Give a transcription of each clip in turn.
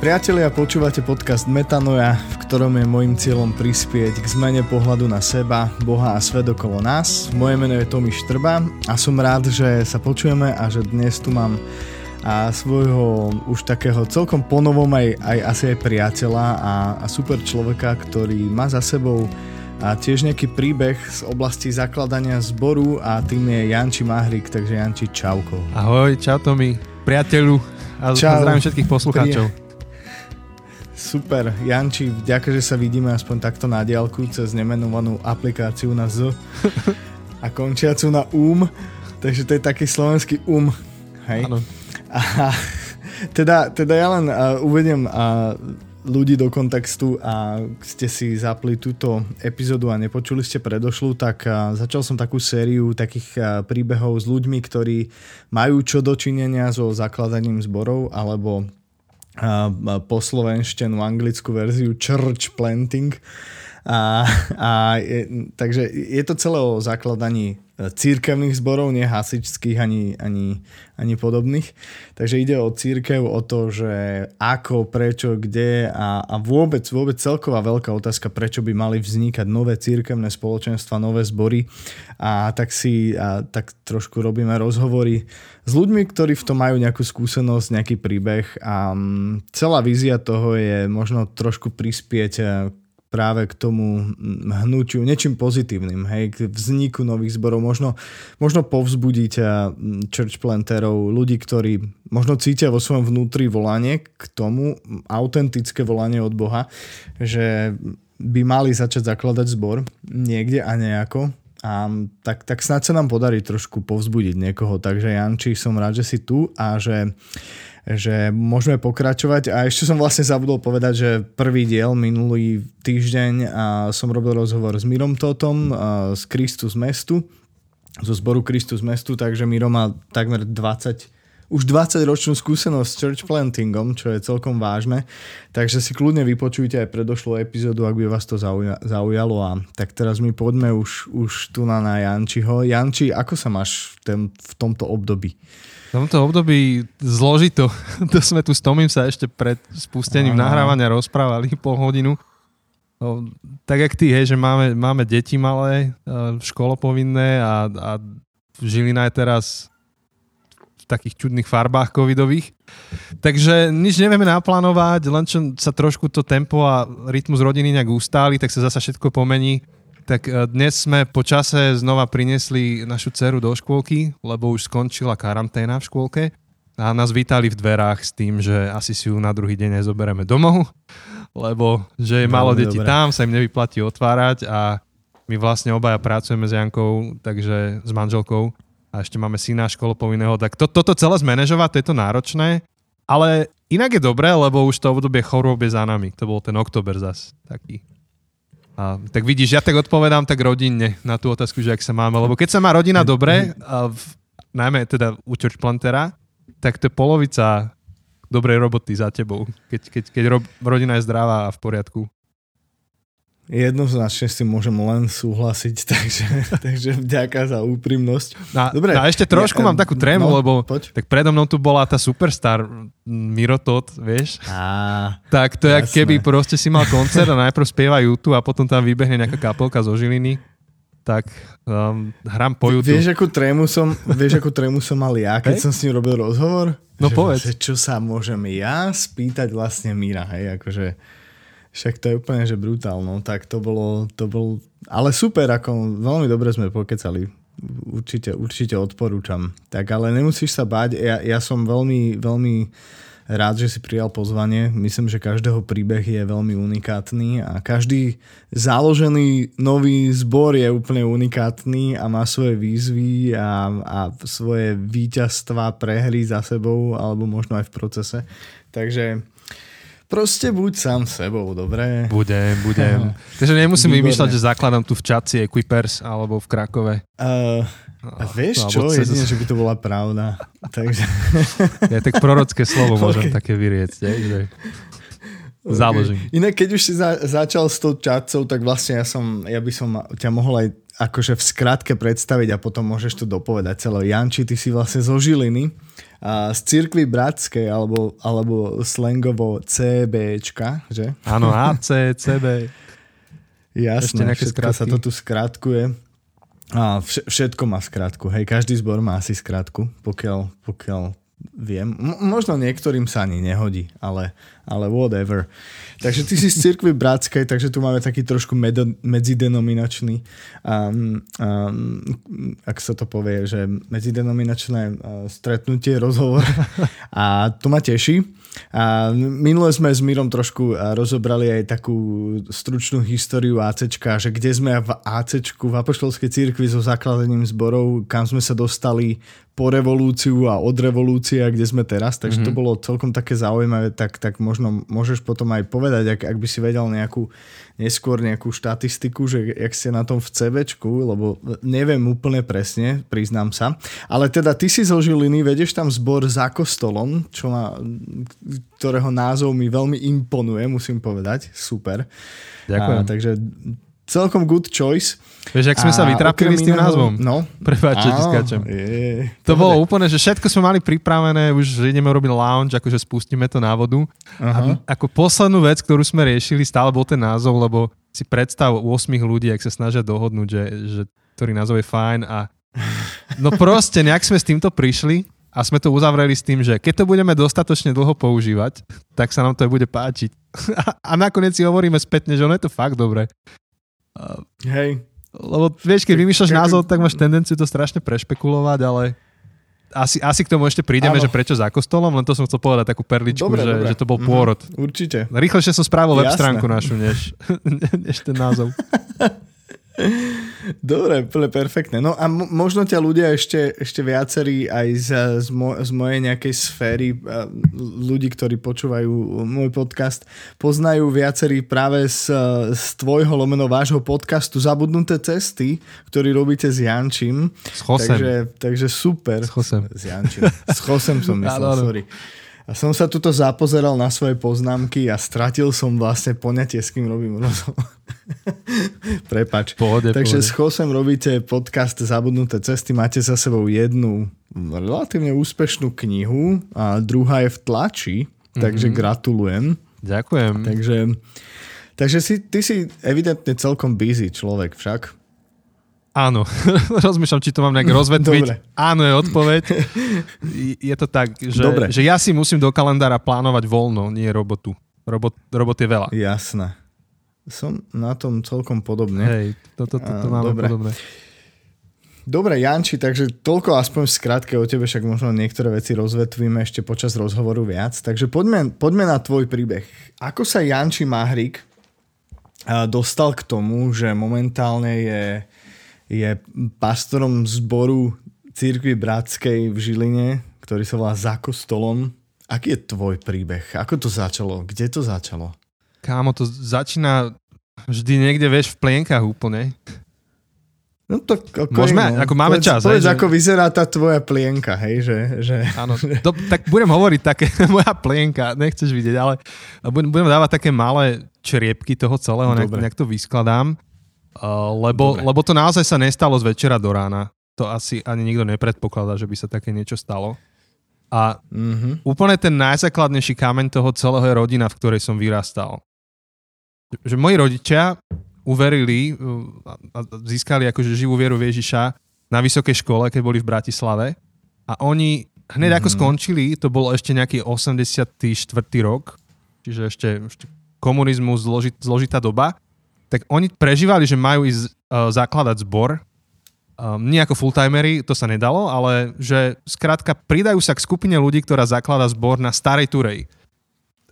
Priatelia, počúvate podcast Metanoja, v ktorom je môjim cieľom prispieť k zmene pohľadu na seba, Boha a svet okolo nás. Moje meno je Tomi Štrba a som rád, že sa počujeme a že dnes tu mám a svojho už takého celkom ponovom aj, aj asi aj priateľa a, a super človeka, ktorý má za sebou a tiež nejaký príbeh z oblasti zakladania zboru a tým je Janči Mahrik, takže Janči čauko. Ahoj, čau Tomi, priateľu a Čau. zdravím všetkých poslucháčov. Super, Janči, ďakujem, že sa vidíme aspoň takto na diálku cez nemenovanú aplikáciu na Z a končiacu na UM, takže to je taký slovenský UM, hej? Áno. A, teda, teda ja len uh, uvedem uh, ľudí do kontextu a ste si zapli túto epizódu a nepočuli ste predošlu, tak začal som takú sériu takých príbehov s ľuďmi, ktorí majú čo dočinenia so zakladaním zborov alebo po slovenštenu anglickú verziu church planting. A, a je, takže je to celé o zakladaní církevných zborov, nie hasičských ani, ani, ani podobných. Takže ide o církev, o to, že ako, prečo, kde a, a vôbec, vôbec celková veľká otázka, prečo by mali vznikať nové církevné spoločenstva, nové zbory. A tak si a tak trošku robíme rozhovory s ľuďmi, ktorí v tom majú nejakú skúsenosť, nejaký príbeh a celá vízia toho je možno trošku prispieť práve k tomu hnutiu, niečím pozitívnym, hej, k vzniku nových zborov, možno, možno povzbudiť church planterov, ľudí, ktorí možno cítia vo svojom vnútri volanie k tomu, autentické volanie od Boha, že by mali začať zakladať zbor niekde a nejako, a tak, tak snáď sa nám podarí trošku povzbudiť niekoho. Takže Janči, som rád, že si tu a že že môžeme pokračovať a ešte som vlastne zabudol povedať, že prvý diel minulý týždeň a som robil rozhovor s Mirom Totom z Kristus mestu, zo zboru Kristus mestu, takže Miro má takmer 20 už 20 ročnú skúsenosť s church plantingom, čo je celkom vážne, takže si kľudne vypočujte aj predošlú epizódu, ak by vás to zauja- zaujalo a tak teraz mi poďme už, už tu na, na Jančiho. Janči, ako sa máš v, ten, v tomto období? V tomto období zložito. To sme tu s Tomím sa ešte pred spustením Aha. nahrávania rozprávali pol hodinu. No, tak jak ty, hej, že máme, máme deti malé, školopovinné a, a Žilina je teraz v takých čudných farbách covidových. Takže nič nevieme naplánovať, len čo sa trošku to tempo a rytmus rodiny nejak ustáli, tak sa zasa všetko pomení tak e, dnes sme po čase znova priniesli našu dceru do škôlky, lebo už skončila karanténa v škôlke a nás vítali v dverách s tým, že asi si ju na druhý deň nezoberieme domov, lebo že je málo detí tam, sa im nevyplatí otvárať a my vlastne obaja pracujeme s Jankou, takže s manželkou a ešte máme syna školopovinného, tak to, toto celé zmanéžovať, to je to náročné, ale inak je dobré, lebo už to obdobie chorôb je za nami. To bol ten oktober zas taký a, tak vidíš, ja tak odpovedám tak rodinne na tú otázku, že ak sa máme, lebo keď sa má rodina dobre, a v, najmä teda u Church Plantera, tak to je polovica dobrej roboty za tebou, keď, keď, keď ro, rodina je zdravá a v poriadku. Jednoznačne si môžem len súhlasiť, takže, takže vďaka za úprimnosť. A, Dobre. A ešte trošku ja, mám takú trému, no, lebo poď. tak predo mnou tu bola tá superstar Miro Tot, vieš? Á, tak to je, keby proste si mal koncert a najprv spievajú tu a potom tam vybehne nejaká kapelka zo Žiliny tak um, hrám po YouTube. Vieš, akú trému som, vieš, akú trému som mal ja, keď hey? som s ním robil rozhovor? No že povedz. Vlastne, čo sa môžem ja spýtať vlastne Míra, hej, akože však to je úplne, že brutálno. Tak to bolo, to bol, ale super, ako veľmi dobre sme pokecali. Určite, určite odporúčam. Tak ale nemusíš sa báť, ja, ja som veľmi, veľmi rád, že si prijal pozvanie. Myslím, že každého príbeh je veľmi unikátny a každý založený nový zbor je úplne unikátny a má svoje výzvy a, a svoje víťazstva, prehry za sebou alebo možno aj v procese. Takže Proste buď sám sebou, dobre? Budem, budem. Takže nemusím Výborné. vymýšľať, že zakladám tu v Čaci Equipers alebo v Krakove. Uh, a vieš čo? Cez... Jedine, že by to bola pravda. Takže... Ja tak prorocké slovo môžem okay. také vyrieť. Je, že... Založím. Okay. Inak keď už si za, začal s tou čatcou, tak vlastne ja, som, ja by som ťa mohol aj akože v skratke predstaviť a potom môžeš to dopovedať celé. Janči, ty si vlastne zo Žiliny, a z cirkvy bratskej, alebo, alebo slangovo CBčka, že? Áno, AC, CB. Jasné, všetko sa to tu skratkuje. A všetko má skratku, hej, každý zbor má asi skratku, pokiaľ, pokiaľ viem. Možno niektorým sa ani nehodí, ale, ale whatever. Takže ty si z cirkvy bratskej, takže tu máme taký trošku med- medzidenominačný, um, um, ak sa to povie, že medzidenominačné uh, stretnutie, rozhovor. A to ma teší. A minule sme s Mírom trošku rozobrali aj takú stručnú históriu ACčka, že kde sme v ACčku, v Apoštolskej církvi so zakladaním zborov, kam sme sa dostali po revolúciu a od revolúcie, kde sme teraz, takže mm-hmm. to mhm. bolo celkom také zaujímavé, tak, tak možno môžeš potom aj povedať, ak, ak by si vedel nejakú, neskôr nejakú štatistiku, že jak ste na tom v CBčku, lebo neviem úplne presne, priznám sa. Ale teda ty si zo Žiliny, vedieš tam zbor za kostolom, čo má, ktorého názov mi veľmi imponuje, musím povedať. Super. Ďakujem. A, takže celkom good choice. Vieš, ak sme a sa vytrápili s tým iného, názvom. No. Prepáč, že skáčem. Je, to bolo úplne, že všetko sme mali pripravené, už ideme robiť lounge, akože spustíme to na vodu. Uh-huh. A ako poslednú vec, ktorú sme riešili, stále bol ten názov, lebo si predstav 8 ľudí, ak sa snažia dohodnúť, že, že ktorý názov je fajn a no proste nejak sme s týmto prišli a sme to uzavreli s tým, že keď to budeme dostatočne dlho používať, tak sa nám to bude páčiť. a nakoniec si hovoríme spätne, že ono je to fakt dobre. Hej. Lebo vieš, keď vymýšľaš názov, tak máš tendenciu to strašne prešpekulovať, ale asi, asi k tomu ešte prídeme, ano. že prečo za kostolom, len to som chcel povedať takú perličku, dobre, že, dobre. že to bol pôrod. Mm, určite. Rýchlejšie som spravil web stránku našu, než, než ten názov. Dobre, úplne perfektné. No a možno ťa ľudia ešte, ešte viacerí aj z, z, mo- z mojej nejakej sféry, ľudí, ktorí počúvajú môj podcast, poznajú viacerí práve z, z tvojho lomeno vášho podcastu Zabudnuté cesty, ktorý robíte s Jančím. S Chosem. Takže, takže super. S Chosem. S Jančím. S Chosem som myslel, sorry. A som sa tuto zapozeral na svoje poznámky a stratil som vlastne poňatie, s kým robím rozhovor. Prepač. Pohode, Takže pohode. s Chosem robíte podcast Zabudnuté cesty, máte za sebou jednu relatívne úspešnú knihu a druhá je v tlači, takže mm-hmm. gratulujem. Ďakujem. Takže, takže si, ty si evidentne celkom busy človek však. Áno, rozmýšľam, či to mám nejak rozvetviť. Dobre. Áno je odpoveď. Je to tak, že, že ja si musím do kalendára plánovať voľno, nie robotu. Robot, robot je veľa. Jasné. Som na tom celkom podobne. Hej, toto to, to, to máme Dobre. podobné. Dobre, Janči, takže toľko aspoň v skratke o tebe, však možno niektoré veci rozvetvíme ešte počas rozhovoru viac. Takže poďme, poďme na tvoj príbeh. Ako sa Janči Mahrik dostal k tomu, že momentálne je je pastorom zboru Církvy Bratskej v Žiline, ktorý sa volá Za kostolom. Aký je tvoj príbeh? Ako to začalo? Kde to začalo? Kámo, to začína vždy niekde, vieš, v plienkach úplne. No to ako Môžeme, no. ako máme povedz, čas. Povedz, hej, ako že... vyzerá tá tvoja plienka, hej, že... že... Áno, to, tak budem hovoriť také, moja plienka, nechceš vidieť, ale budem, budem dávať také malé čriepky toho celého, nejak, nejak to vyskladám. Uh, lebo, lebo to naozaj sa nestalo z večera do rána. To asi ani nikto nepredpokladá, že by sa také niečo stalo. A mm-hmm. úplne ten najzákladnejší kameň toho celého je rodina, v ktorej som vyrastal. Že moji rodičia uverili uh, a získali akože živú vieru v Ježiša na vysokej škole, keď boli v Bratislave. A oni hneď mm-hmm. ako mhm. skončili, to bol ešte nejaký 84. rok, čiže ešte, ešte komunizmus, zložit, zložitá doba tak oni prežívali, že majú ísť uh, zakladať zbor, um, nie ako fulltimery, to sa nedalo, ale že skrátka pridajú sa k skupine ľudí, ktorá zaklada zbor na starej Turej.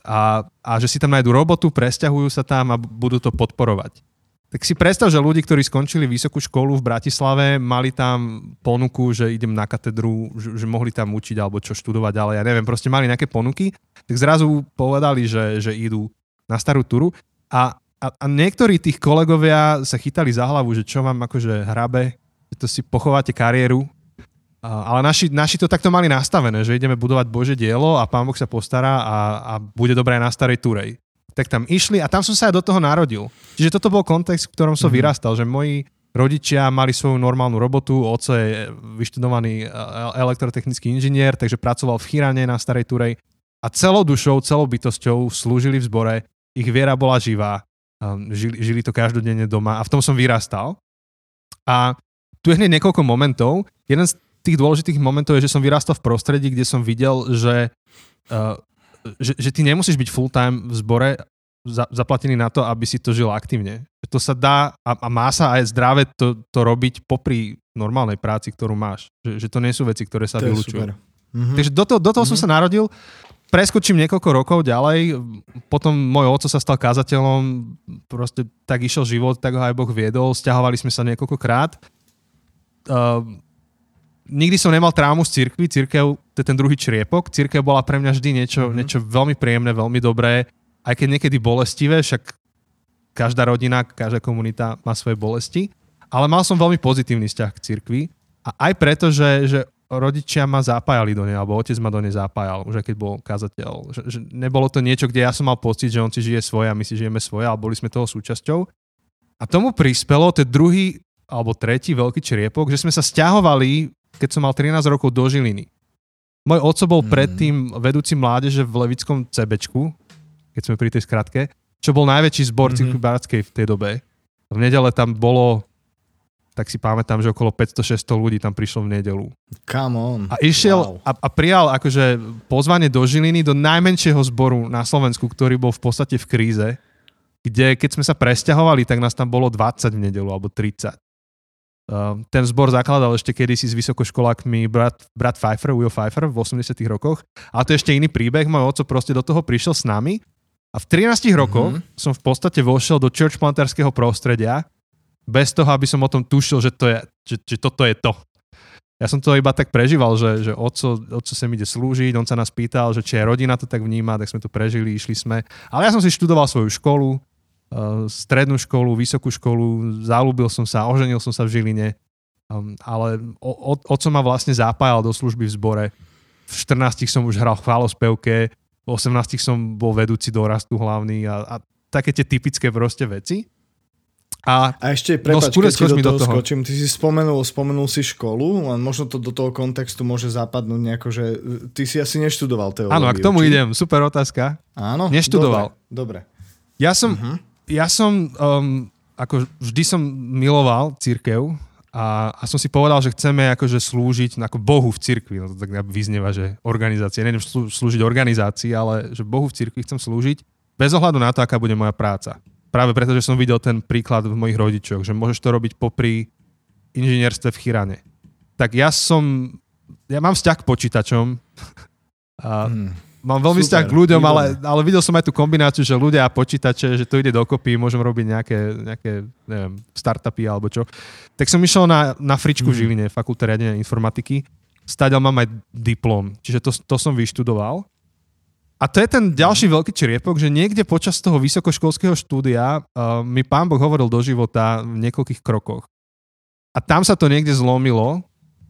A, a že si tam nájdú robotu, presťahujú sa tam a budú to podporovať. Tak si predstav, že ľudí, ktorí skončili vysokú školu v Bratislave, mali tam ponuku, že idem na katedru, že, že mohli tam učiť alebo čo študovať, ale ja neviem, proste mali nejaké ponuky, tak zrazu povedali, že, že idú na starú turu a a, a niektorí tých kolegovia sa chytali za hlavu, že čo vám akože hrabe, že to si pochováte kariéru. A, ale naši, naši to takto mali nastavené, že ideme budovať Bože dielo a Pán Boh sa postará a, a bude dobré na starej Turej. tak tam išli a tam som sa aj do toho narodil. Čiže toto bol kontext, v ktorom som mm-hmm. vyrastal, že moji rodičia mali svoju normálnu robotu, oco je vyštudovaný e, elektrotechnický inžinier, takže pracoval v Chirane na Starej Turej a celou dušou, celou bytosťou slúžili v zbore, ich viera bola živá, žili, žili to každodenne doma a v tom som vyrastal. A tu je hneď niekoľko momentov. Jeden z tých dôležitých momentov je, že som vyrastal v prostredí, kde som videl, že uh, že, že ty nemusíš byť full time v zbore za, zaplatený na to, aby si to žil aktívne. To sa dá a, a má sa aj zdravé to, to robiť popri normálnej práci, ktorú máš. Že, že to nie sú veci, ktoré sa vylúčujú. Mm-hmm. Takže do toho, do toho mm-hmm. som mhm. sa narodil. Preskočím niekoľko rokov ďalej, potom môj oco sa stal kázateľom, proste tak išiel život, tak ho aj Boh viedol, stiahovali sme sa niekoľkokrát. Uh, nikdy som nemal traumu z cirkvi, cirkev, to je ten druhý čriepok, cirkev bola pre mňa vždy niečo, mm-hmm. niečo veľmi príjemné, veľmi dobré, aj keď niekedy bolestivé, však každá rodina, každá komunita má svoje bolesti, ale mal som veľmi pozitívny vzťah k cirkvi. A aj preto, že, že rodičia ma zapájali do nej, alebo otec ma do nej zapájal, už aj keď bol kazateľ. Že, že nebolo to niečo, kde ja som mal pocit, že on si žije svoje a my si žijeme svoje, ale boli sme toho súčasťou. A tomu prispelo, ten druhý alebo tretí veľký čriepok, že sme sa stiahovali keď som mal 13 rokov do Žiliny. Môj oco bol mm. predtým vedúci mládeže v Levickom CBčku, keď sme pri tej skratke, čo bol najväčší zbor mm-hmm. V tej dobe. V nedele tam bolo, tak si pamätám, že okolo 500-600 ľudí tam prišlo v nedelu. Come on. A išiel wow. a, a prijal akože pozvanie do Žiliny, do najmenšieho zboru na Slovensku, ktorý bol v podstate v kríze, kde keď sme sa presťahovali, tak nás tam bolo 20 v nedelu alebo 30. Uh, ten zbor zakladal ešte kedysi s vysokoškolákmi brat, brat Pfeiffer, Will Pfeiffer v 80 rokoch. A to je ešte iný príbeh. Môj oco proste do toho prišiel s nami. A v 13 rokoch mm-hmm. som v podstate vošiel do church planterského prostredia bez toho, aby som o tom tušil, že, to je, že, že toto je to. Ja som to iba tak prežíval, že, že oco, oco sem ide slúžiť, on sa nás pýtal, že či aj rodina to tak vníma, tak sme to prežili, išli sme. Ale ja som si študoval svoju školu, Eh, strednú školu, vysokú školu, zalúbil som sa, oženil som sa v Žiline, um, ale otco ma vlastne zapájal do služby v zbore. V 14 som už hral chválospevke, v 18 som bol vedúci dorastu hlavný a, a také tie typické proste veci. A, a ešte, prepáč, no, keď ti do toho, do toho skočím, ty si spomenul, spomenul si školu, len možno to do toho kontextu môže zapadnúť nejako, že eh, ty si asi neštudoval teológiu. Áno, a k tomu či? idem, super otázka. Áno? Neštudoval. Dobre. dobre. Ja som, uh-huh ja som, um, ako vždy som miloval církev a, a som si povedal, že chceme akože slúžiť ako Bohu v cirkvi. No to tak vyznieva, že organizácie. Neviem slú, slúžiť organizácii, ale že Bohu v cirkvi chcem slúžiť bez ohľadu na to, aká bude moja práca. Práve preto, že som videl ten príklad v mojich rodičoch, že môžeš to robiť popri inžinierstve v Chirane. Tak ja som, ja mám vzťah k počítačom a hmm Mám veľmi vzťah k ľuďom, ale, ale videl som aj tú kombináciu, že ľudia a počítače, že to ide dokopy, môžem robiť nejaké, nejaké neviem, startupy alebo čo. Tak som išiel na, na fričku mm. v. Žiline, fakulta riadenia informatiky. Stáďal mám aj diplom, čiže to, to som vyštudoval. A to je ten ďalší veľký čriepok, že niekde počas toho vysokoškolského štúdia uh, mi pán Boh hovoril do života v niekoľkých krokoch. A tam sa to niekde zlomilo,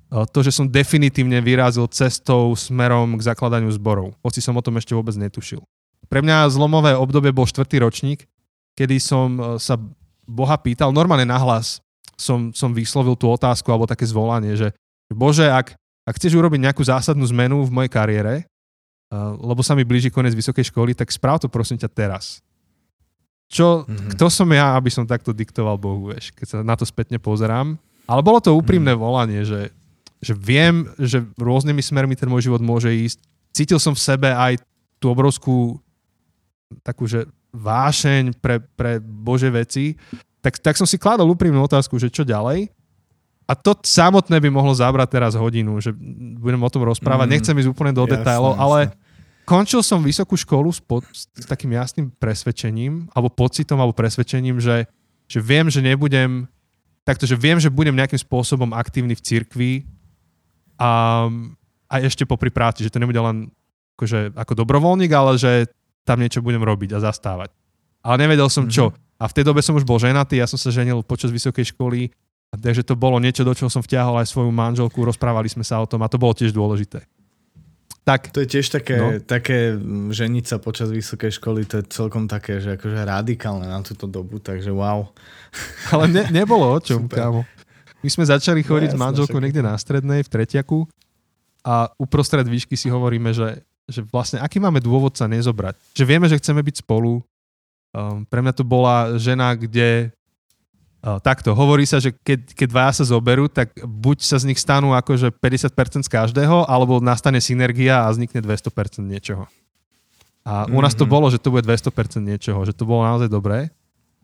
Eh, to, že som definitívne vyrazil cestou smerom k zakladaniu zborov. Hoci som o tom ešte vôbec netušil. Pre mňa zlomové obdobie bol štvrtý ročník, kedy som eh, sa Boha pýtal, normálne nahlas som, som vyslovil tú otázku alebo také zvolanie, že Bože, ak, ak chceš urobiť nejakú zásadnú zmenu v mojej kariére, uh, lebo sa mi blíži koniec vysokej školy, tak správ to prosím ťa teraz. Čo, mm-hmm. kto som ja, aby som takto diktoval Bohu, vieš, keď sa na to spätne pozerám. Ale bolo to úprimné mm. volanie, že že viem, že rôznymi smermi ten môj život môže ísť. Cítil som v sebe aj tú obrovskú takú, že vášeň pre, pre Bože veci, tak, tak som si kladol úprimnú otázku, že čo ďalej. A to samotné by mohlo zabrať teraz hodinu, že budem o tom rozprávať. Mm, Nechcem ísť úplne do jasné, detailov, jasné. ale končil som vysokú školu s, pod, s takým jasným presvedčením, alebo pocitom, alebo presvedčením, že, že viem, že nebudem, takto, že viem, že budem nejakým spôsobom aktívny v cirkvi, a, a ešte popri práci, že to nebude len akože, ako dobrovoľník, ale že tam niečo budem robiť a zastávať. Ale nevedel som čo. Mm-hmm. A v tej dobe som už bol ženatý, ja som sa ženil počas vysokej školy, takže to bolo niečo, do čoho som vťahol aj svoju manželku, rozprávali sme sa o tom a to bolo tiež dôležité. Tak, To je tiež také, no. také mm, ženiť sa počas vysokej školy, to je celkom také, že akože radikálne na túto dobu, takže wow. ale ne, nebolo o čom, kámo. My sme začali chodiť no, s manželkou niekde na strednej, v tretiaku a uprostred výšky si hovoríme, že, že vlastne aký máme dôvod sa nezobrať. Že vieme, že chceme byť spolu. Um, pre mňa to bola žena, kde takto, hovorí sa, že keď, keď dvaja sa zoberú, tak buď sa z nich stanú akože 50% z každého, alebo nastane synergia a vznikne 200% niečoho. A u nás to Mhm. bolo, že to bude 200% niečoho, že to bolo naozaj dobré.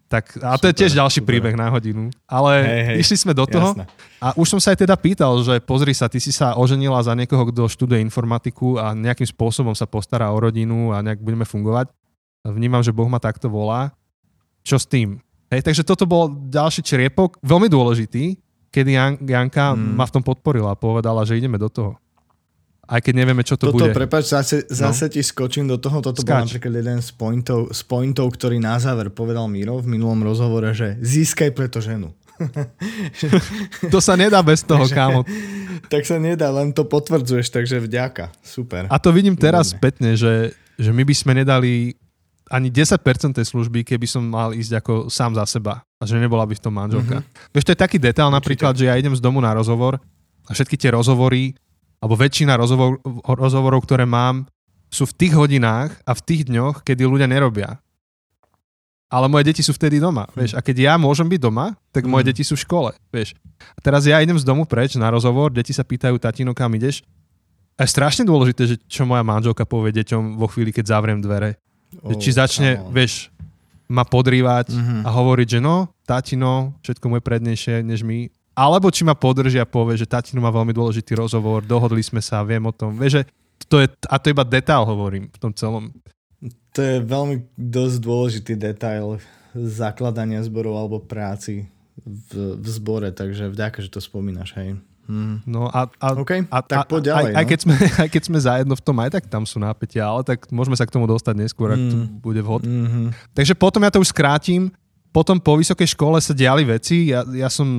Tak, a to je Super, tiež ďalší super. príbeh na hodinu. Ale Hej, hej, išli sme do toho Jasné. a už som sa aj teda pýtal, že pozri sa, ty si sa oženila za niekoho, kto študuje informatiku a nejakým spôsobom sa postará o rodinu a nejak budeme fungovať. Vnímam, že Boh ma takto volá. Čo s tým? Hej, takže toto bol ďalší čriepok, veľmi dôležitý, kedy Jan, Janka Mm. ma v tom podporila a povedala, že ideme do toho. Aj keď nevieme, čo to Toto, bude. prepač, zase, zase ti skočím do toho. Toto bol Skáč. napríklad jeden z pointov, z pointov, ktorý na záver povedal Miro v minulom rozhovore, že získaj preto ženu. To sa nedá bez toho, kámo. Tak sa nedá, len to potvrdzuješ, takže vďaka. Super. A to vidím teraz Výborné. spätne, že, že my by sme nedali ani 10% tej služby, keby som mal ísť ako sám za seba a že nebola by v tom manželka. Mm-hmm. Vieš, to je taký detail napríklad, že ja idem z domu na rozhovor a všetky tie rozhovory, alebo väčšina rozhovor, rozhovorov, ktoré mám, sú v tých hodinách a v tých dňoch, kedy ľudia nerobia. Ale moje deti sú vtedy doma, vieš. A keď ja môžem byť doma, tak moje Mhm. deti sú v škole, vieš. A teraz ja idem z domu preč na rozhovor, deti sa pýtajú, tatino, kam ideš? A je strašne dôležité, že čo moja manželka povie deťom vo chvíli, keď zavriem dvere. Oh, či začne, come on. vieš, ma podrývať Mhm. a hovoriť, že no, tatino, všetko moje prednejšie než my. Alebo či ma podrží a povie, že tatino má veľmi dôležitý rozhovor, dohodli sme sa, viem o tom. Vieš, že to je, a to iba detail hovorím v tom celom. To je veľmi dosť dôležitý detail zakladania zborov alebo práci v, v zbore, takže vďaka, že to spomínaš, hej. Hm. No a, a, OK, a, tak a, poď ďalej. aj, aj, no. keď sme, aj keď sme zajedno v tom, aj tak tam sú nápetia, ale tak môžeme sa k tomu dostať neskôr, ak to bude vhod. Mhm. Takže potom ja to už skrátim. Potom po vysokej škole sa diali veci. Ja, ja som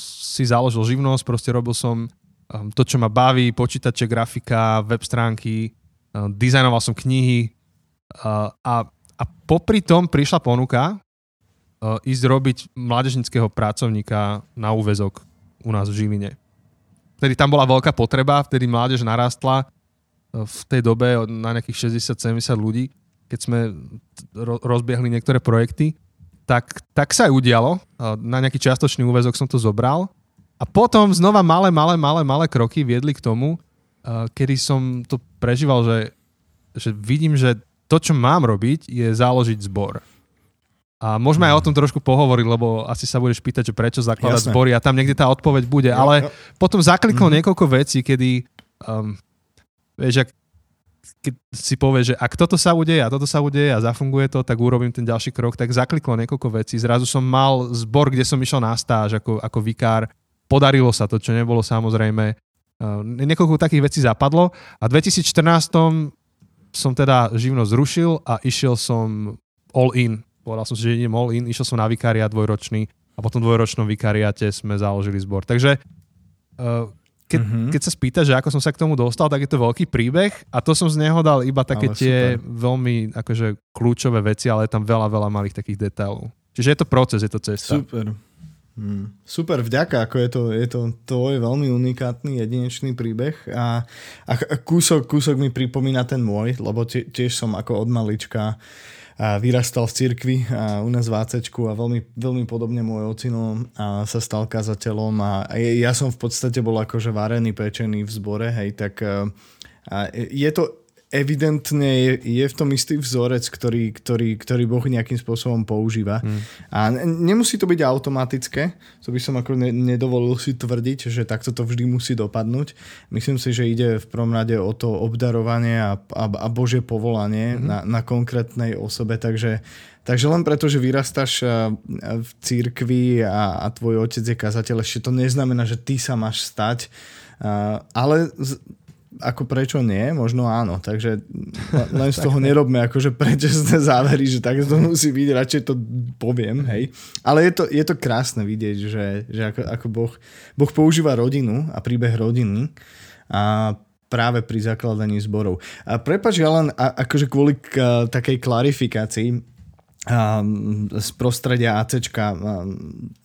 si založil živnosť, proste robil som um, to, čo ma baví, počítače, grafika, web stránky, um, dizajnoval som knihy uh, a, a popri tom prišla ponuka uh, ísť robiť mládežnického pracovníka na úvezok u nás v Žiline. Vtedy tam bola veľká potreba, vtedy mládež narastla uh, v tej dobe na nejakých 60-70 ľudí, keď sme ro- rozbiehli niektoré projekty, tak, tak sa aj udialo. Uh, Na nejaký čiastočný úvezok som to zobral. A potom znova malé, malé, malé, malé kroky viedli k tomu, uh, kedy som to prežíval, že, že vidím, že to, čo mám robiť, je založiť zbor. A môžeme aj o tom trošku pohovoriť, lebo asi sa budeš pýtať, že prečo zakladať Jasné. zbory a tam niekde tá odpoveď bude. Jo, ale jo. potom zakliklo Mhm. niekoľko vecí, kedy um, vieš, ak, keď si povieš, že ak toto sa udeje a toto sa udeje a zafunguje to, tak urobím ten ďalší krok, tak zakliklo niekoľko vecí. Zrazu som mal zbor, kde som išiel na stáž ako, ako vikár. Podarilo sa to, čo nebolo samozrejme. Uh, niekoľko takých vecí zapadlo a v 2014 som teda živnosť zrušil a išiel som all in. Povedal som si, že idem all in, išiel som na vikariát dvojročný a potom dvojročnom vikariáte sme založili zbor. Takže uh, keď, Mhm. keď sa spýta, že ako som sa k tomu dostal, tak je to veľký príbeh a to som z neho dal iba také Ale tie super. veľmi akože kľúčové veci, ale je tam veľa, veľa malých takých detailov. Čiže je to proces, je to cesta. Super. Hmm. Super, vďaka, ako je to, je to tvoj veľmi unikátny, jedinečný príbeh a, a kúsok, kúsok mi pripomína ten môj, lebo tie, tiež som ako od malička a vyrastal v cirkvi u nás v ACčku a veľmi, veľmi podobne môj ocino sa stal kazateľom. A, ja som v podstate bol akože varený, pečený v zbore, hej, tak je to evidentne je, je v tom istý vzorec, ktorý, ktorý, ktorý Boh nejakým spôsobom používa. Mm. A nemusí to byť automatické, to by som ako ne- nedovolil si tvrdiť, že takto to vždy musí dopadnúť. Myslím si, že ide v prvom rade o to obdarovanie a, a, a Božie povolanie mm-hmm. na, na konkrétnej osobe, takže Takže len preto, že vyrastáš a v církvi a, a tvoj otec je kazateľ, ešte to neznamená, že ty sa máš stať. A, ale ako prečo nie? Možno áno. Takže le- len z toho nerobme akože predčasné závery, že tak to musí byť, radšej to poviem, hej. Ale je to, je to krásne vidieť, že, že ako, ako boh, boh používa rodinu a príbeh rodiny a práve pri zakladaní zborov. A prepač, ja len a, akože kvôli k, takej klarifikácii, z prostredia ACčka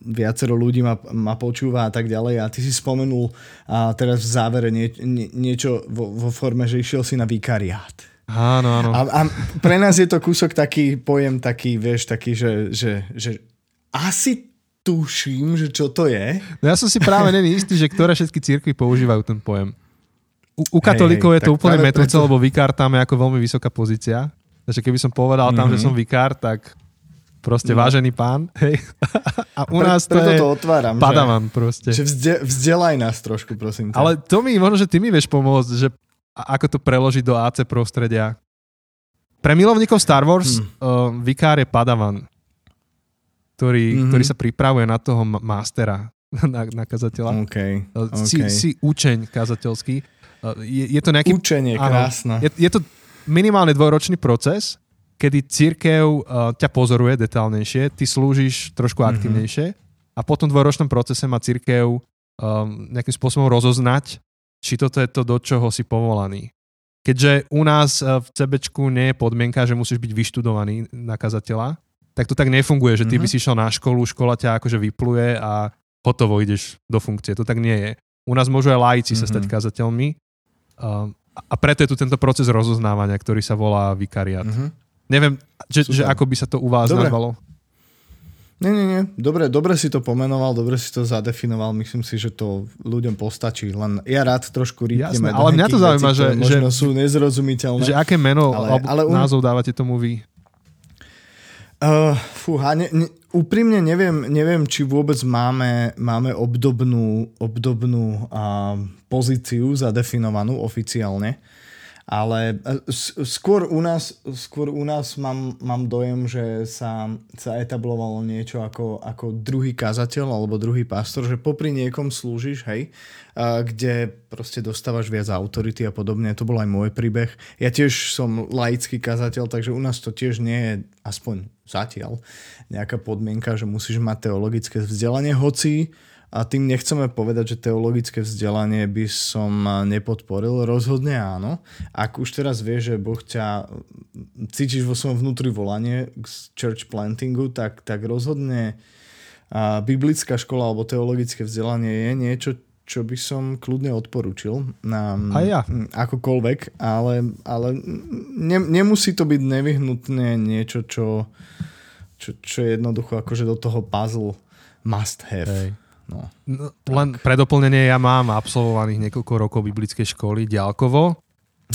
viacero ľudí ma, ma počúva a tak ďalej a ty si spomenul a teraz v závere nie, nie, niečo vo, vo forme, že išiel si na vikariát. Áno, áno. A, a pre nás je to kúsok taký, pojem taký, vieš, taký, že, že, že asi tuším, že čo to je. No ja som si práve není istý, že ktoré všetky církvy používajú ten pojem. U, u katolíkov hej, je to úplne metúce, preto... lebo vikár tam je ako veľmi vysoká pozícia. Takže keby som povedal mm-hmm. tam, že mhm. som vikár, tak proste no. vážený pán. Hej. A u Pre, nás to je to otváram, padavan že, proste. Že vzde, vzdelaj nás trošku, prosím. Ťa. Ale to mi, možno, že ty mi vieš pomôcť, že ako to preložiť do AC prostredia. Pre milovníkov Star Wars hmm. uh, vikár je padavan ktorý, mm-hmm. ktorý sa pripravuje na toho mastera, na, na kazateľa. Okay, si, okay. si učeň kazateľský. Je, je to nejaký... Učenie, krásne. Je, je to minimálne dvojročný proces, kedy církev uh, ťa pozoruje detálnejšie, ty slúžiš trošku mm-hmm. aktivnejšie a po tom dvojročnom procese má církev um, nejakým spôsobom rozoznať, či toto je to, do čoho si povolaný. Keďže u nás v CBčku nie je podmienka, že musíš byť vyštudovaný na kazateľa, tak to tak nefunguje, že ty mm-hmm. by mhm. si šiel na školu, škola ťa akože vypluje a hotovo ideš do funkcie. To tak nie je. U nás môžu aj laici mm-hmm. sa stať mhm. kazateľmi uh, a preto je tu tento proces rozoznávania, ktorý sa volá vikariat. Mm-hmm. Neviem, že, že ako by sa to u vás Dobre. nazvalo. Nie, nie, nie. Dobre, dobre si to pomenoval, dobre si to zadefinoval. Myslím si, že to ľuďom postačí. Len ja rád trošku rýpneme ale mňa to zaujíma, že, že, sú nezrozumiteľné. Že aké meno ale, ale um... názov dávate tomu vy? Uh, fúha, ne, ne, úprimne neviem, neviem, či vôbec máme, máme obdobnú, obdobnú uh, pozíciu zadefinovanú oficiálne. Ale e, skôr u nás, skôr u nás mám, mám dojem, že sa, sa etablovalo niečo ako, ako druhý kazateľ alebo druhý pastor, že popri niekom slúžiš, hej, kde proste dostávaš viac autority a podobne. To bol aj môj príbeh. Ja tiež som laický kazateľ, takže u nás to tiež nie je, aspoň zatiaľ, nejaká podmienka, že musíš mať teologické vzdelanie, hoci a tým nechceme povedať, že teologické vzdelanie by som nepodporil. Rozhodne áno. Ak už teraz vieš, že Boh ťa cítiš vo svojom vnútri volanie k church plantingu, tak, tak rozhodne biblická škola alebo teologické vzdelanie je niečo, čo by som kľudne odporúčil na A ja. akokoľvek, ale, ale ne, nemusí to byť nevyhnutne niečo, čo, čo, čo je jednoducho akože do toho puzzle must have. Hej. No, no, len pre doplnenie, ja mám absolvovaných niekoľko rokov biblickej školy ďalkovo,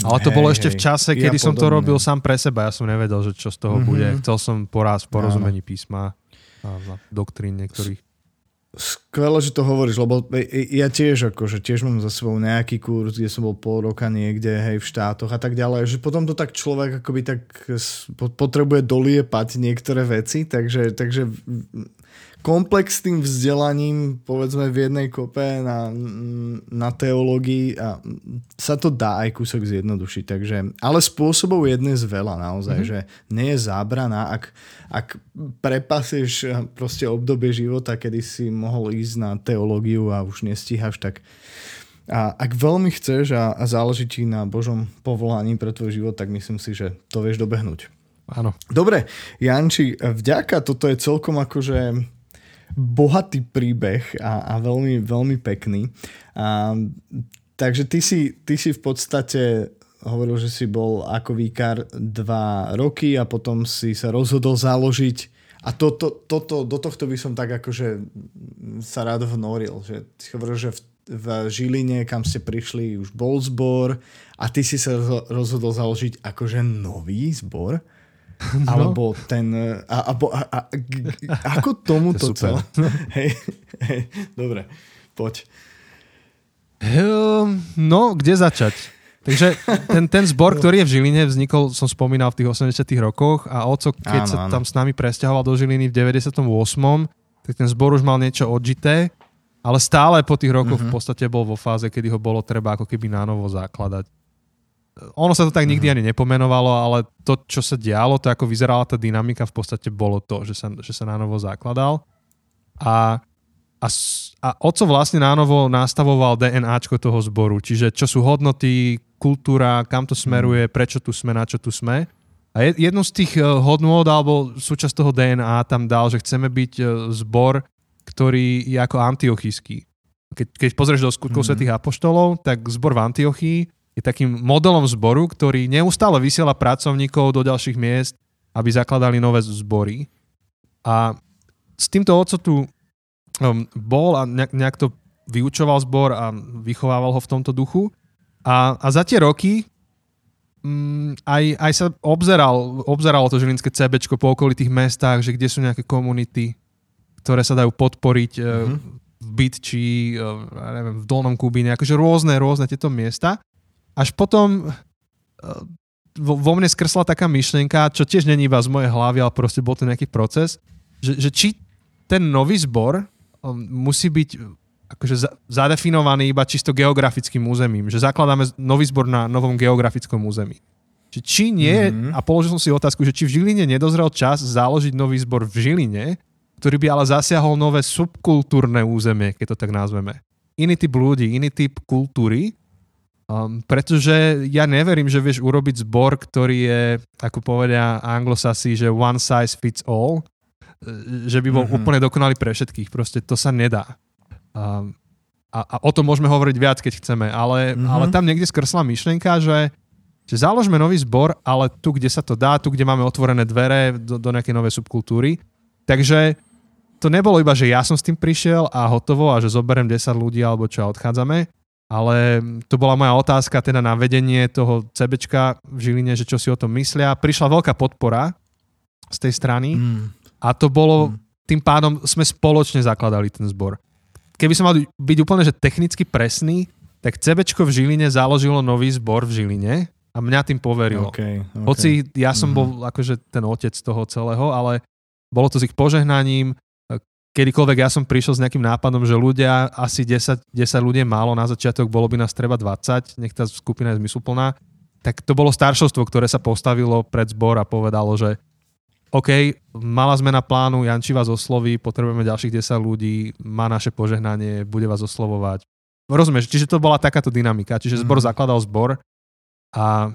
ale to hej, bolo ešte hej, v čase, kedy ja som podobne. to robil sám pre seba. Ja som nevedel, že čo z toho mm-hmm. bude. Chcel som poraz v porozumení písma a doktrín niektorých. Skvelé, že to hovoríš, lebo ja tiež, akože tiež mám za sebou nejaký kurz, kde som bol pol roka niekde, hej, v štátoch a tak ďalej, že potom to tak človek akoby tak potrebuje doliepať niektoré veci, takže, takže komplexným vzdelaním, povedzme v jednej kope na, na teológii a sa to dá aj kúsok zjednodušiť. Takže, ale spôsobov je dnes veľa naozaj, mm-hmm. že nie je zábrana, ak, ak prepasieš proste obdobie života, kedy si mohol ísť na teológiu a už nestíhaš, tak a ak veľmi chceš a, a záleží ti na Božom povolaní pre tvoj život, tak myslím si, že to vieš dobehnúť. Áno. Dobre, Janči, vďaka, toto je celkom akože bohatý príbeh a, a veľmi, veľmi pekný. A, takže ty si, ty si v podstate hovoril, že si bol ako výkar dva roky a potom si sa rozhodol založiť a to, to, to, do tohto by som tak akože sa rád vnoril, že hovoril, že v, v Žiline, kam ste prišli, už bol zbor a ty si sa rozhodol založiť akože nový zbor. No. Alebo ten... A, a, a, a, ako tomu to, celé? hej, hej, dobre, poď. Ehm, no, kde začať? Takže ten, ten zbor, ktorý je v Žiline, vznikol, som spomínal, v tých 80 rokoch a oco, keď áno, sa áno. tam s nami presťahoval do Žiliny v 98., tak ten zbor už mal niečo odžité, ale stále po tých rokoch uh-huh. v podstate bol vo fáze, kedy ho bolo treba ako keby na novo zakladať ono sa to tak nikdy mhm. ani nepomenovalo, ale to, čo sa dialo, to ako vyzerala tá dynamika, v podstate bolo to, že sa, že sa na novo zakladal. A a, a oco vlastne nánovo nastavoval DNAčko toho zboru, čiže čo sú hodnoty, kultúra, kam to smeruje, mhm. prečo tu sme, na čo tu sme. A jednu z tých eh, hodnôt alebo súčasť toho DNA tam dal, že chceme byť eh, zbor, ktorý je ako antiochísky. Keď, keď pozrieš do skutkov mm-hmm. svätých apoštolov, tak zbor v Antiochii je takým modelom zboru, ktorý neustále vysiela pracovníkov do ďalších miest, aby zakladali nové zbory. A s týmto oco tu um, bol a nejak, to vyučoval zbor a vychovával ho v tomto duchu. A, a za tie roky um, aj, aj sa obzeral, obzeralo to žilinské CB po okolitých mestách, že kde sú nejaké komunity, ktoré sa dajú podporiť mm-hmm. v Bytči, uh, neviem, v Dolnom Kubíne, akože rôzne, rôzne tieto miesta. Až potom uh, vo, mne skrsla taká myšlienka, čo tiež není iba z mojej hlavy, ale proste bol to nejaký proces, že, že či ten nový zbor um, musí byť akože zadefinovaný iba čisto geografickým územím, že zakladáme nový zbor na novom geografickom území. Či, či nie, mm-hmm. a položil som si otázku, že či v Žiline nedozrel čas založiť nový zbor v Žiline, ktorý by ale zasiahol nové subkultúrne územie, keď to tak nazveme. Iný typ ľudí, iný typ kultúry, Um, pretože ja neverím, že vieš urobiť zbor, ktorý je, ako povedia anglosasi, že one size fits all, e, že by bol mm-hmm. úplne dokonalý pre všetkých. Proste to sa nedá. Um, a, a o tom môžeme hovoriť viac, keď chceme, ale, mm-hmm. ale tam niekde skrsla myšlienka, že, že založme nový zbor, ale tu, kde sa to dá, tu, kde máme otvorené dvere do, do nejakej novej subkultúry. Takže to nebolo iba, že ja som s tým prišiel a hotovo a že zoberiem 10 ľudí alebo čo a odchádzame, ale to bola moja otázka teda na vedenie toho CBčka v Žiline, že čo si o tom myslia. Prišla veľká podpora z tej strany mm. a to bolo, mm. tým pádom sme spoločne zakladali ten zbor. Keby som mal byť úplne že technicky presný, tak CBčko v Žiline založilo nový zbor v Žiline a mňa tým poverilo. Okay, okay. Hoci ja som mm. bol akože ten otec toho celého, ale bolo to s ich požehnaním, kedykoľvek ja som prišiel s nejakým nápadom, že ľudia, asi 10, 10 ľudí málo, na začiatok bolo by nás treba 20, nech tá skupina je zmysluplná, tak to bolo staršovstvo, ktoré sa postavilo pred zbor a povedalo, že OK, malá zmena plánu, Janči vás osloví, potrebujeme ďalších 10 ľudí, má naše požehnanie, bude vás oslovovať. Rozumieš, čiže to bola takáto dynamika, čiže zbor mm. zakladal zbor a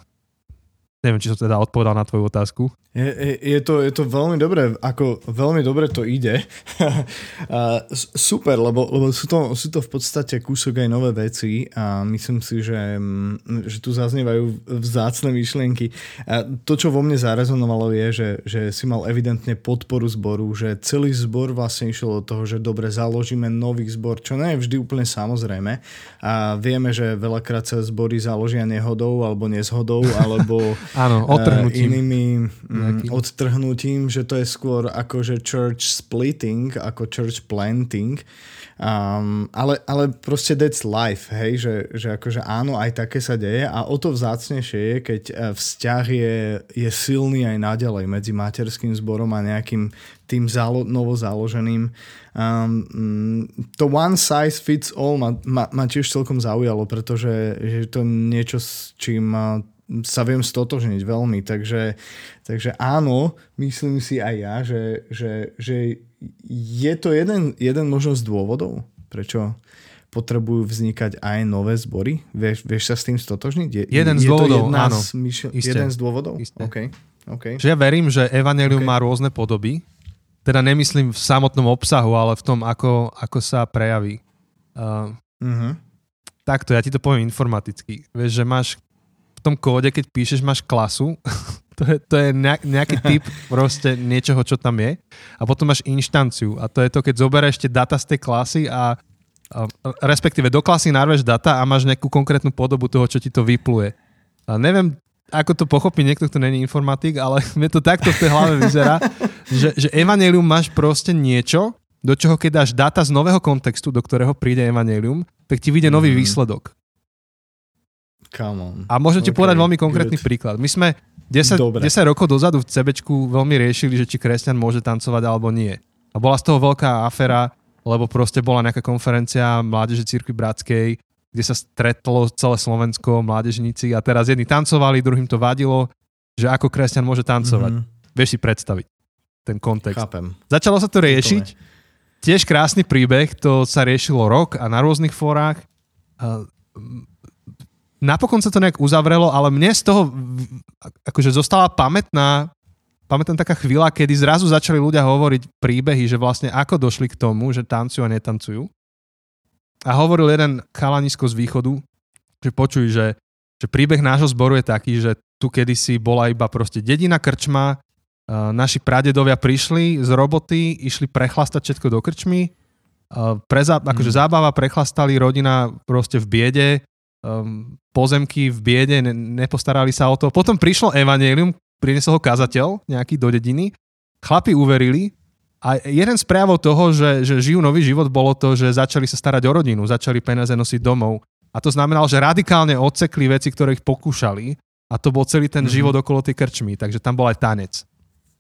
neviem, či som teda odpovedal na tvoju otázku. Je, je, to, je to veľmi dobré, ako veľmi dobre to ide. super, lebo, lebo sú, to, sú to v podstate kúsok aj nové veci a myslím si, že, mm, že tu zaznievajú vzácne myšlienky. A to, čo vo mne zarezonovalo je, že, že si mal evidentne podporu zboru, že celý zbor vlastne išiel od toho, že dobre, založíme nový zbor, čo nie je vždy úplne samozrejme. A vieme, že veľakrát sa zbory založia nehodou alebo nezhodou, alebo Áno, odtrhnutím. inými nejakým... odtrhnutím, že to je skôr ako že church splitting, ako church planting. Um, ale, ale proste that's life, hej, že, že akože áno, aj také sa deje a o to vzácnejšie je, keď e, vzťah je, je silný aj naďalej medzi materským zborom a nejakým tým zalo, novo založeným. Um, to one size fits all ma, ma, ma tiež celkom zaujalo, pretože že to niečo, s čím sa viem stotožniť veľmi, takže, takže áno, myslím si aj ja, že, že, že je to jeden, jeden možno z dôvodov, prečo potrebujú vznikať aj nové zbory. Vieš, vieš sa s tým stotožniť? Je, jeden je z dôvodov, áno. Z myšl- jeden z dôvodov? Okay. Okay. Že ja verím, že Evangelium okay. má rôzne podoby. Teda nemyslím v samotnom obsahu, ale v tom, ako, ako sa prejaví. Uh, uh-huh. Takto, ja ti to poviem informaticky. Vieš, že máš tom kóde, keď píšeš, máš klasu, to je, to je nejaký typ proste niečoho, čo tam je. A potom máš inštanciu. A to je to, keď zoberieš tie data z tej klasy a, a respektíve do klasy narveš data a máš nejakú konkrétnu podobu toho, čo ti to vypluje. A neviem, ako to pochopí niekto, kto není informatik, ale mne to takto v tej hlave vyzerá, že, že evanelium máš proste niečo, do čoho keď dáš data z nového kontextu, do ktorého príde evanelium, tak ti vyjde nový mm. výsledok. A môžem ti okay, povedať veľmi konkrétny good. príklad. My sme 10, 10 rokov dozadu v CBčku veľmi riešili, že či kresťan môže tancovať alebo nie. A bola z toho veľká afera, lebo proste bola nejaká konferencia Mládeže Církvy Bratskej, kde sa stretlo celé Slovensko, mládežníci a teraz jedni tancovali, druhým to vadilo, že ako kresťan môže tancovať. Mm-hmm. Vieš si predstaviť ten kontext. Chápem. Začalo sa to riešiť tiež krásny príbeh, to sa riešilo rok a na rôznych fórach. Napokon sa to nejak uzavrelo, ale mne z toho akože zostala pamätná pamätám taká chvíľa, kedy zrazu začali ľudia hovoriť príbehy, že vlastne ako došli k tomu, že tancujú a netancujú. A hovoril jeden chalanisko z východu, že počuj, že, že príbeh nášho zboru je taký, že tu kedysi bola iba proste dedina krčma, naši pradedovia prišli z roboty, išli prechlastať všetko do krčmy, preza, akože mm. zábava prechlastali, rodina proste v biede, um, pozemky v biede, ne, nepostarali sa o to. Potom prišlo evanelium, priniesol ho kazateľ nejaký do dediny, chlapi uverili a jeden z prejavov toho, že, že žijú nový život, bolo to, že začali sa starať o rodinu, začali peniaze nosiť domov. A to znamenalo, že radikálne odsekli veci, ktoré ich pokúšali a to bol celý ten mm-hmm. život okolo tej krčmy, takže tam bol aj tanec.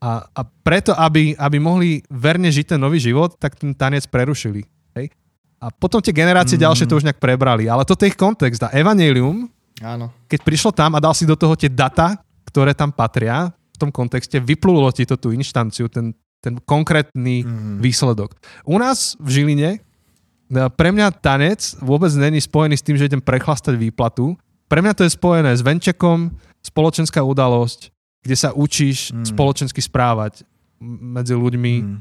A, a preto, aby, aby mohli verne žiť ten nový život, tak ten tanec prerušili. Hej? A potom tie generácie mm. ďalšie to už nejak prebrali. Ale toto je ich kontext. A Evangelium, Áno. keď prišlo tam a dal si do toho tie data, ktoré tam patria v tom kontexte, vyplulo ti to tú inštanciu, ten, ten konkrétny mm. výsledok. U nás v Žiline no, pre mňa tanec vôbec není spojený s tým, že idem prechlastať výplatu. Pre mňa to je spojené s venčekom, spoločenská udalosť, kde sa učíš mm. spoločensky správať medzi ľuďmi. Mm.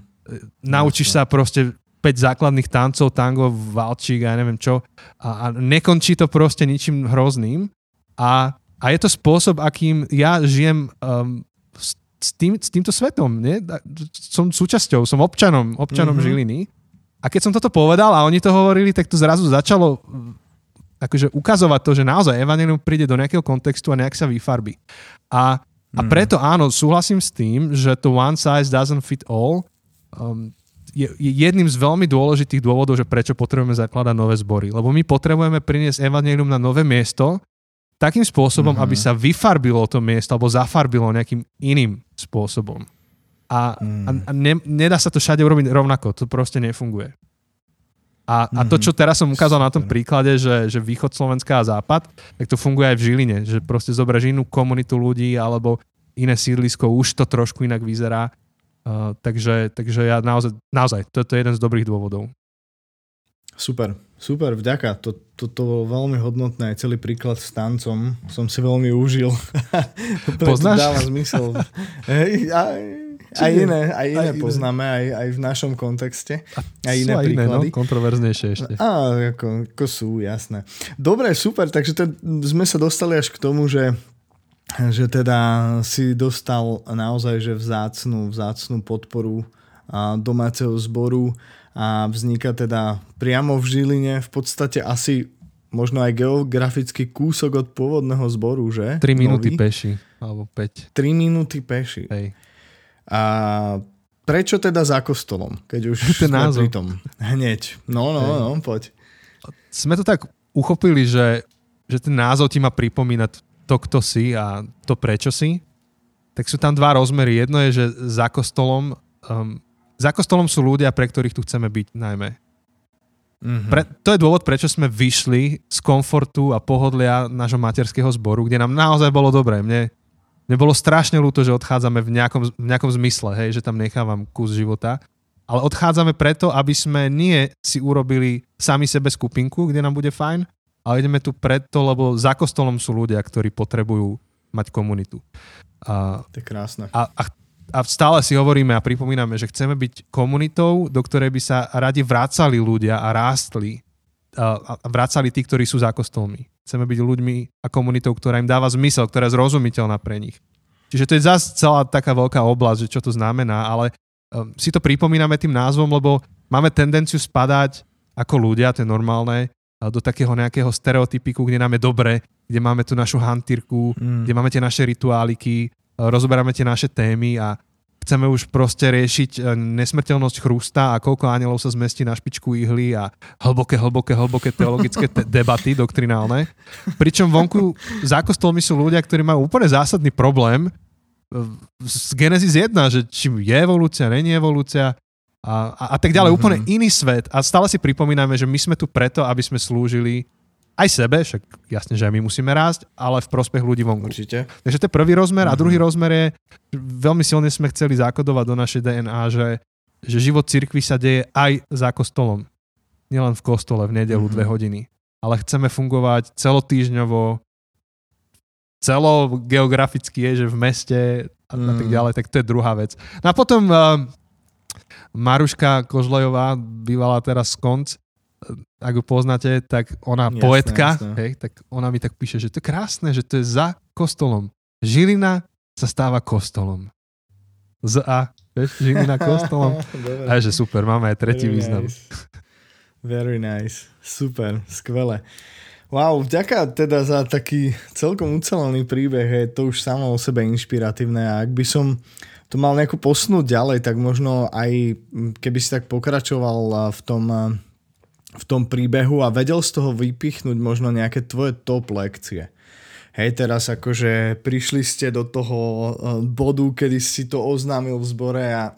Naučíš sa proste 5 základných tancov, tango, valčík a ja neviem čo. A, a nekončí to proste ničím hrozným. A a je to spôsob, akým ja žijem um, s, tým, s týmto svetom. Nie? Som súčasťou, som občanom, občanom mm-hmm. Žiliny. A keď som toto povedal a oni to hovorili, tak to zrazu začalo mm, akože ukazovať to, že naozaj Evangelium príde do nejakého kontextu a nejak sa vyfarbí. A, a mm. preto áno, súhlasím s tým, že to one size doesn't fit all um, je, je jedným z veľmi dôležitých dôvodov, že prečo potrebujeme zakladať nové zbory. Lebo my potrebujeme priniesť Evangelium na nové miesto, takým spôsobom, mm-hmm. aby sa vyfarbilo to miesto alebo zafarbilo nejakým iným spôsobom. A, mm. a, a ne, nedá sa to všade urobiť rovnako, to proste nefunguje. A, mm-hmm. a to, mhm. čo teraz som ukázal na tom príklade, že, že východ Slovenska a západ, tak to funguje aj v Žiline, že proste zoberieš inú komunitu ľudí alebo iné sídlisko, už to trošku inak vyzerá. Uh, takže, takže ja naozaj, naozaj, toto je jeden z dobrých dôvodov. Super, super, vďaka. To, to, to bolo veľmi hodnotné, aj celý príklad s tancom som si veľmi užil. Poznáš? dáva zmysel. Hej, aj, aj iné, aj iné aj poznáme, aj, aj v našom kontexte. Aj iné aj príklady. Iné, no? Kontroverznejšie ešte. Á, ako, ako sú, jasné. Dobre, super, takže te, sme sa dostali až k tomu, že že teda si dostal naozaj že vzácnú, vzácnú podporu domáceho zboru a vzniká teda priamo v Žiline v podstate asi možno aj geografický kúsok od pôvodného zboru, že? 3 minúty peši, alebo 5. 3 minúty peši. Hej. A prečo teda za kostolom, keď už Ten sme názov. pri tom? Hneď. No, no, Hej. no, poď. Sme to tak uchopili, že, že ten názov ti má pripomínať to, kto si a to, prečo si. Tak sú tam dva rozmery. Jedno je, že za kostolom um, za kostolom sú ľudia, pre ktorých tu chceme byť najmä. Mm-hmm. Pre, to je dôvod, prečo sme vyšli z komfortu a pohodlia nášho materského zboru, kde nám naozaj bolo dobré. Mne, mne bolo strašne ľúto, že odchádzame v nejakom, v nejakom zmysle, hej, že tam nechávam kus života. Ale odchádzame preto, aby sme nie si urobili sami sebe skupinku, kde nám bude fajn, ale ideme tu preto, lebo za kostolom sú ľudia, ktorí potrebujú mať komunitu. A, to je krásne. A, a a stále si hovoríme a pripomíname, že chceme byť komunitou, do ktorej by sa radi vrácali ľudia a rástli a vrácali tí, ktorí sú za kostolmi. Chceme byť ľuďmi a komunitou, ktorá im dáva zmysel, ktorá je zrozumiteľná pre nich. Čiže to je zase celá taká veľká oblasť, že čo to znamená, ale um, si to pripomíname tým názvom, lebo máme tendenciu spadať ako ľudia, to je normálne, do takého nejakého stereotypiku, kde nám je dobre, kde máme tu našu hantírku, mm. kde máme tie naše rituáliky, rozoberáme tie naše témy a chceme už proste riešiť e, nesmrteľnosť chrústa a koľko anielov sa zmestí na špičku ihly a hlboké, hlboké, hlboké teologické te- debaty doktrinálne. Pričom vonku za kostolmi sú ľudia, ktorí majú úplne zásadný problém e, z Genesis 1, že či je evolúcia, není evolúcia a, a, a tak ďalej. Mm-hmm. Úplne iný svet. A stále si pripomíname, že my sme tu preto, aby sme slúžili aj sebe, však jasne, že aj my musíme rásť, ale v prospech ľudí vonku. Určite. Takže to je prvý rozmer mm-hmm. a mhm. druhý rozmer je, veľmi silne sme chceli zakodovať do našej DNA, že že život cirkvi sa deje aj za kostolom. Nielen v kostole v nedelu mm-hmm. dve hodiny. Ale chceme fungovať celotýžňovo, celo geograficky je, že v meste a, mm. tak mm. ďalej, tak to je druhá vec. No a potom uh, Maruška Kožlejová, bývala teraz konc, ak ju poznáte, tak ona jasné, poetka, jasné. Hej, tak ona mi tak píše, že to je krásne, že to je za kostolom. Žilina sa stáva kostolom. Z A, vieš, Žilina kostolom. a že super, máme aj tretí Very význam. Nice. Very nice. Super, skvelé. Wow, vďaka teda za taký celkom ucelený príbeh, je to už samo o sebe inšpiratívne a ak by som to mal nejako posunúť ďalej, tak možno aj keby si tak pokračoval v tom, v tom príbehu a vedel z toho vypichnúť možno nejaké tvoje top lekcie. Hej, teraz akože prišli ste do toho bodu, kedy si to oznámil v zbore a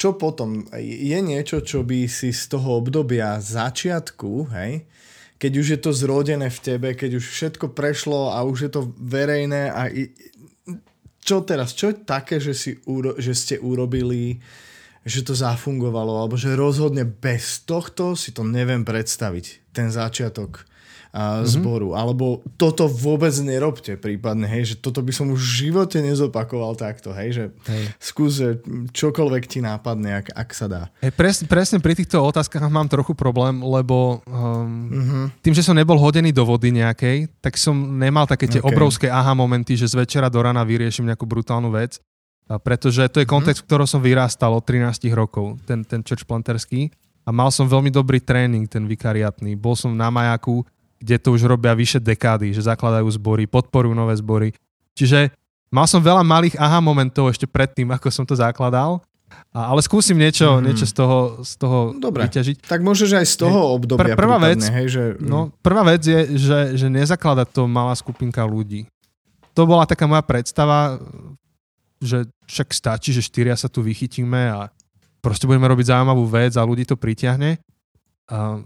čo potom? Je niečo, čo by si z toho obdobia začiatku, hej, keď už je to zrodené v tebe, keď už všetko prešlo a už je to verejné a čo teraz, čo je také, že, si, že ste urobili, že to zafungovalo, alebo že rozhodne bez tohto si to neviem predstaviť, ten začiatok mm-hmm. zboru. Alebo toto vôbec nerobte prípadne, hej, že toto by som už v živote nezopakoval takto, hej, že hej. skús, čokoľvek ti nápadne, ak, ak sa dá. Hej, pres, presne pri týchto otázkach mám trochu problém, lebo um, mm-hmm. tým, že som nebol hodený do vody nejakej, tak som nemal také tie okay. obrovské aha momenty, že z večera do rana vyriešim nejakú brutálnu vec. Pretože to je mhm. kontext, mm-hmm. v ktorom som vyrástal od 13 rokov, ten, ten church planterský. A mal som veľmi dobrý tréning, ten vikariatný. Bol som na majaku, kde to už robia vyše dekády, že zakladajú zbory, podporujú nové zbory. Čiže mal som veľa malých aha momentov ešte predtým, ako som to zakladal, a, ale skúsim niečo, mm. niečo z toho, z toho Dobre, vyťažiť. Tak môžeš aj z toho obdobia Pr- prvá vec, hej, že... no, prvá vec je, že, že nezakladať to malá skupinka ľudí. To bola taká moja predstava, že však stačí, že štyria sa tu vychytíme a proste budeme robiť zaujímavú vec a ľudí to pritiahne. A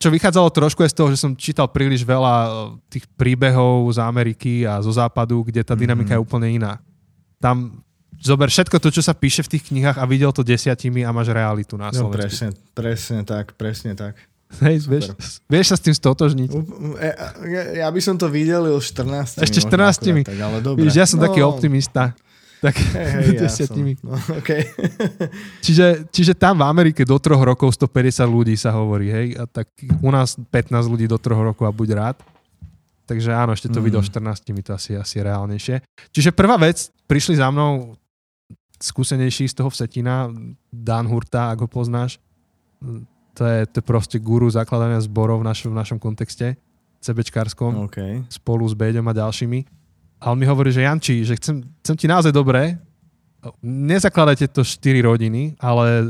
čo vychádzalo trošku aj z toho, že som čítal príliš veľa eh, tých príbehov z Ameriky a zo západu, kde tá dynamika mm-hmm. je úplne iná. Tam zober všetko to, čo sa píše v tých knihách a videl to desiatimi a máš realitu na no, Slovensku. No, presne, presne tak, presne tak. Hej, vieš, vieš sa s tým stotožniť? E, ja, ja by som to videl 14. Ešte 14. Akurát, tak, ale dobre. Víš, ja som no. taký optimista tak hey, hey, desiatimi. Ja no, okay. čiže, čiže tam v Amerike do troch rokov 150 ľudí sa hovorí, hej, a tak u nás 15 ľudí do troch rokov a buď rád. Takže áno, ešte to mm. video 14 mi to asi, asi reálnejšie. Čiže prvá vec, prišli za mnou skúsenejší z toho Vsetina, Dan Hurta, ak ho poznáš. To je, to je proste guru zakladania zborov v našom, v našom kontexte, CBčkárskom, okay. spolu s Beďom a ďalšími a on mi hovorí, že Janči, že chcem, chcem ti naozaj dobré, nezakladajte to 4 rodiny, ale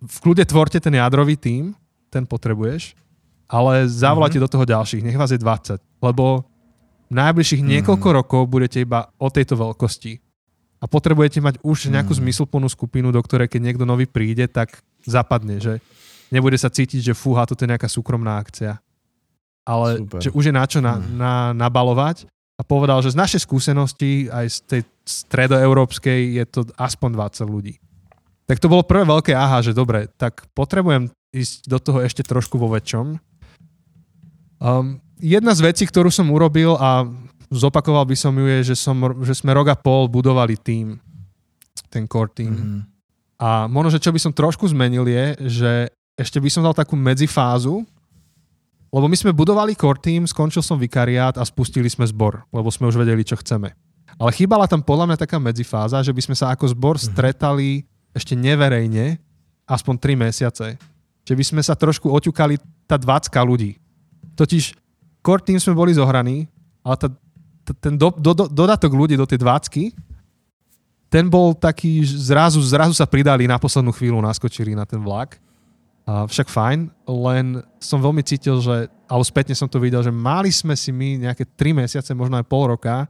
v kľude tvorte ten jadrový tím, ten potrebuješ, ale zavolajte mm-hmm. do toho ďalších, nech vás je 20, lebo najbližších mm-hmm. niekoľko rokov budete iba o tejto veľkosti a potrebujete mať už nejakú mm-hmm. zmysluplnú skupinu, do ktorej keď niekto nový príde, tak zapadne, že nebude sa cítiť, že fúha, toto je nejaká súkromná akcia. Ale Super. že už je na čo na, mhm. na, nabalovať a povedal, že z našej skúsenosti aj z tej stredoeurópskej je to aspoň 20 ľudí. Tak to bolo prvé veľké aha, že dobre, tak potrebujem ísť do toho ešte trošku vo väčšom. Um, jedna z vecí, ktorú som urobil a zopakoval by som ju je, že, som, že sme rok a pol budovali tým, ten core team. Mm-hmm. A možno, že čo by som trošku zmenil je, že ešte by som dal takú medzifázu, lebo my sme budovali core team, skončil som vikariát a spustili sme zbor, lebo sme už vedeli, čo chceme. Ale chýbala tam podľa mňa taká medzifáza, že by sme sa ako zbor mhm. stretali ešte neverejne aspoň 3 mesiace. Že by sme sa trošku oťukali tá 20 ľudí. Totiž core team sme boli zohraní, ale tá, tá, ten do, do, do, dodatok ľudí do tej 20 ten bol taký, zrazu, zrazu sa pridali na poslednú chvíľu, naskočili na ten vlak a však fajn, len som veľmi cítil, že, alebo spätne som to videl, že mali sme si my nejaké 3 mesiace, možno aj pol roka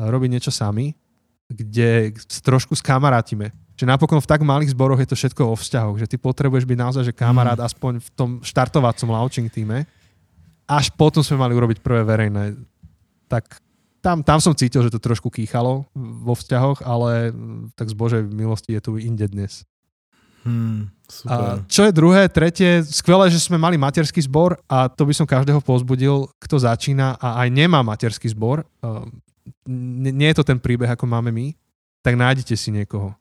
robiť niečo sami, kde trošku skamarátime. Že napokon v tak malých zboroch je to všetko o vzťahoch, že ty potrebuješ byť naozaj že kamarát mm. aspoň v tom štartovacom launching týme. Až potom sme mali urobiť prvé verejné. Tak tam, tam som cítil, že to trošku kýchalo vo vzťahoch, ale tak z Božej milosti je tu inde dnes. Hmm, super. A čo je druhé, tretie, skvelé, že sme mali materský zbor a to by som každého pozbudil, kto začína a aj nemá materský zbor. Nie je to ten príbeh, ako máme my, tak nájdete si niekoho.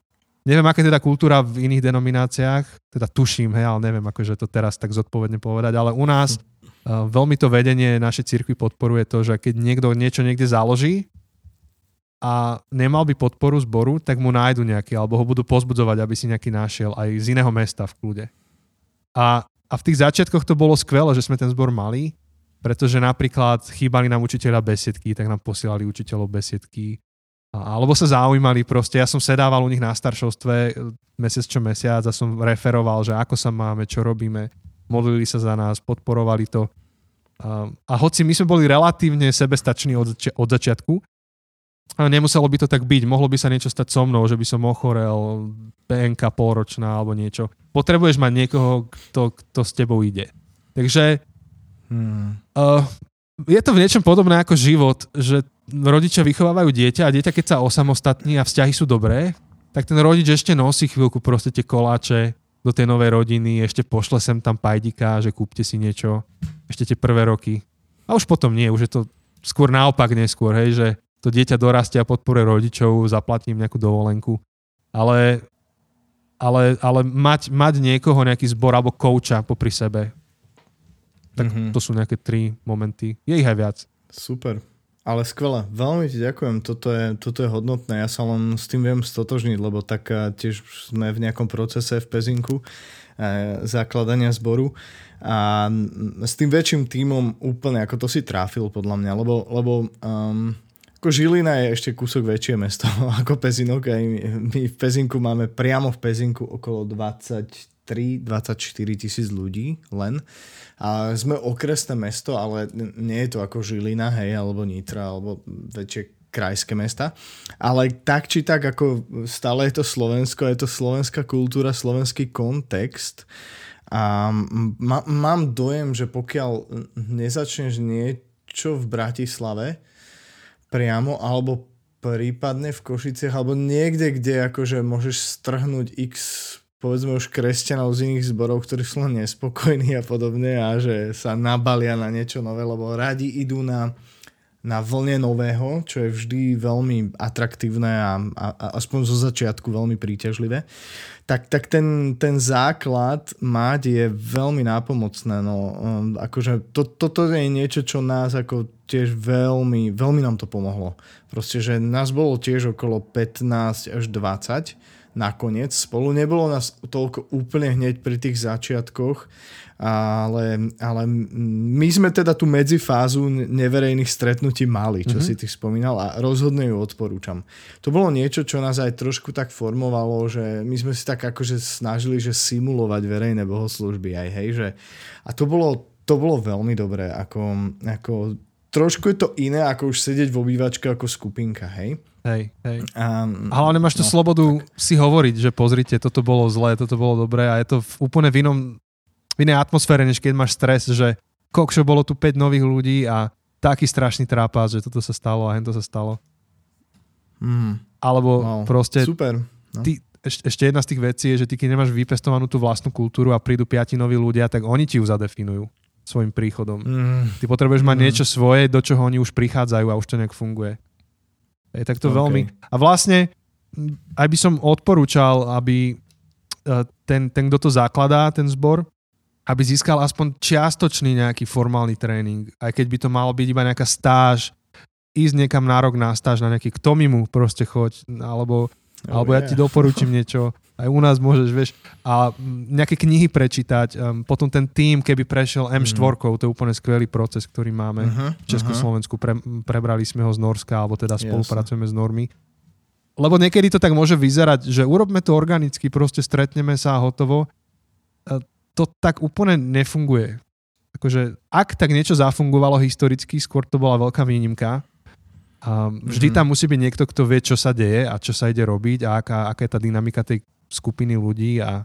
Neviem, aká je teda kultúra v iných denomináciách, teda tuším, hej, ale neviem, akože to teraz tak zodpovedne povedať, ale u nás uh, veľmi to vedenie našej cirkvi podporuje to, že keď niekto niečo niekde založí a nemal by podporu zboru, tak mu nájdu nejaký, alebo ho budú pozbudzovať, aby si nejaký našiel aj z iného mesta v kľude. A, a v tých začiatkoch to bolo skvelé, že sme ten zbor mali, pretože napríklad chýbali nám učiteľa besiedky, tak nám posielali učiteľov besiedky alebo sa zaujímali proste. Ja som sedával u nich na staršovstve e, mesiac čo mesiac a som referoval, že ako sa máme, čo robíme. Modlili sa za nás, podporovali to. A, a hoci my sme boli relatívne sebestační od, od začiatku, ale nemuselo by to tak byť. Mohlo by sa niečo stať so mnou, že by som ochorel, PNK polročná alebo niečo. Potrebuješ mať niekoho, kto, kto s tebou ide. Takže hmm. uh, je to v niečom podobné ako život, že rodičia vychovávajú dieťa a dieťa, keď sa osamostatní a vzťahy sú dobré, tak ten rodič ešte nosí chvíľku proste tie koláče do tej novej rodiny, ešte pošle sem tam pajdika, že kúpte si niečo, ešte tie prvé roky. A už potom nie, už je to skôr naopak neskôr, hej, že to dieťa dorastie a podporuje rodičov, zaplatím nejakú dovolenku. Ale, ale, ale mať, mať niekoho, nejaký zbor alebo kouča popri sebe, tak mm-hmm. to sú nejaké tri momenty. Je ich aj viac. Super. Ale skvelé, veľmi ti ďakujem, toto je, toto je hodnotné, ja sa len s tým viem stotožniť, lebo tak eh, tiež sme v nejakom procese v Pezinku e, zakladania zboru a s tým väčším tímom úplne, ako to si tráfil podľa mňa, lebo, lebo um, ako Žilina je ešte kúsok väčšie mesto ako Pezinok, aj my, v Pezinku máme priamo v Pezinku okolo 23-24 tisíc ľudí len a sme okresné mesto, ale nie je to ako Žilina, hej, alebo Nitra, alebo väčšie krajské mesta. Ale tak či tak, ako stále je to Slovensko, je to slovenská kultúra, slovenský kontext. A má, mám dojem, že pokiaľ nezačneš niečo v Bratislave priamo, alebo prípadne v Košiciach, alebo niekde, kde akože môžeš strhnúť x povedzme už kresťanov z iných zborov, ktorí sú len nespokojní a podobne a že sa nabalia na niečo nové, lebo radi idú na, na vlne nového, čo je vždy veľmi atraktívne a, a, a aspoň zo začiatku veľmi príťažlivé, tak, tak ten, ten základ mať je veľmi nápomocné. No, um, akože to, toto je niečo, čo nás ako tiež veľmi, veľmi nám to pomohlo. Proste, že nás bolo tiež okolo 15 až 20 nakoniec spolu. Nebolo nás toľko úplne hneď pri tých začiatkoch, ale, ale my sme teda tú medzifázu neverejných stretnutí mali, čo mm-hmm. si ty spomínal a rozhodne ju odporúčam. To bolo niečo, čo nás aj trošku tak formovalo, že my sme si tak akože snažili, že simulovať verejné bohoslužby aj hej, že a to bolo, to bolo veľmi dobré, ako, ako trošku je to iné, ako už sedieť v obývačke ako skupinka, hej. Hej, hej. Um, Hlavne máš tú no, slobodu tak. si hovoriť, že pozrite, toto bolo zlé, toto bolo dobré a je to v úplne v, inom, v inej atmosfére, než keď máš stres, že kokšo, bolo tu 5 nových ľudí a taký strašný trápas, že toto sa stalo a hento sa stalo. Mm. Alebo wow. proste... Super. No. Ty, eš, ešte jedna z tých vecí je, že ty keď nemáš vypestovanú tú vlastnú kultúru a prídu piati noví ľudia, tak oni ti ju zadefinujú svojim príchodom. Mm. Ty potrebuješ mať mm. niečo svoje, do čoho oni už prichádzajú a už to nejak funguje. Je, tak to okay. veľmi... A vlastne aj by som odporúčal, aby e, ten, ten kto to zakladá, ten zbor, aby získal aspoň čiastočný nejaký formálny tréning. Aj keď by to malo byť iba nejaká stáž, ísť niekam na rok na stáž, na nejaký kto mi mu proste choď, alebo, oh, alebo yeah. ja ti doporučím niečo aj u nás môžeš, vieš, a nejaké knihy prečítať, um, potom ten tým, keby prešiel M4, mm. to je úplne skvelý proces, ktorý máme uh-huh, v Československu, pre, prebrali sme ho z Norska, alebo teda spolupracujeme Jasne. s Normy. Lebo niekedy to tak môže vyzerať, že urobme to organicky, proste stretneme sa a hotovo. To tak úplne nefunguje. Akože, ak tak niečo zafungovalo historicky, skôr to bola veľká výnimka, a vždy mm-hmm. tam musí byť niekto, kto vie, čo sa deje a čo sa ide robiť a aká, aká je tá dynamika tej skupiny ľudí a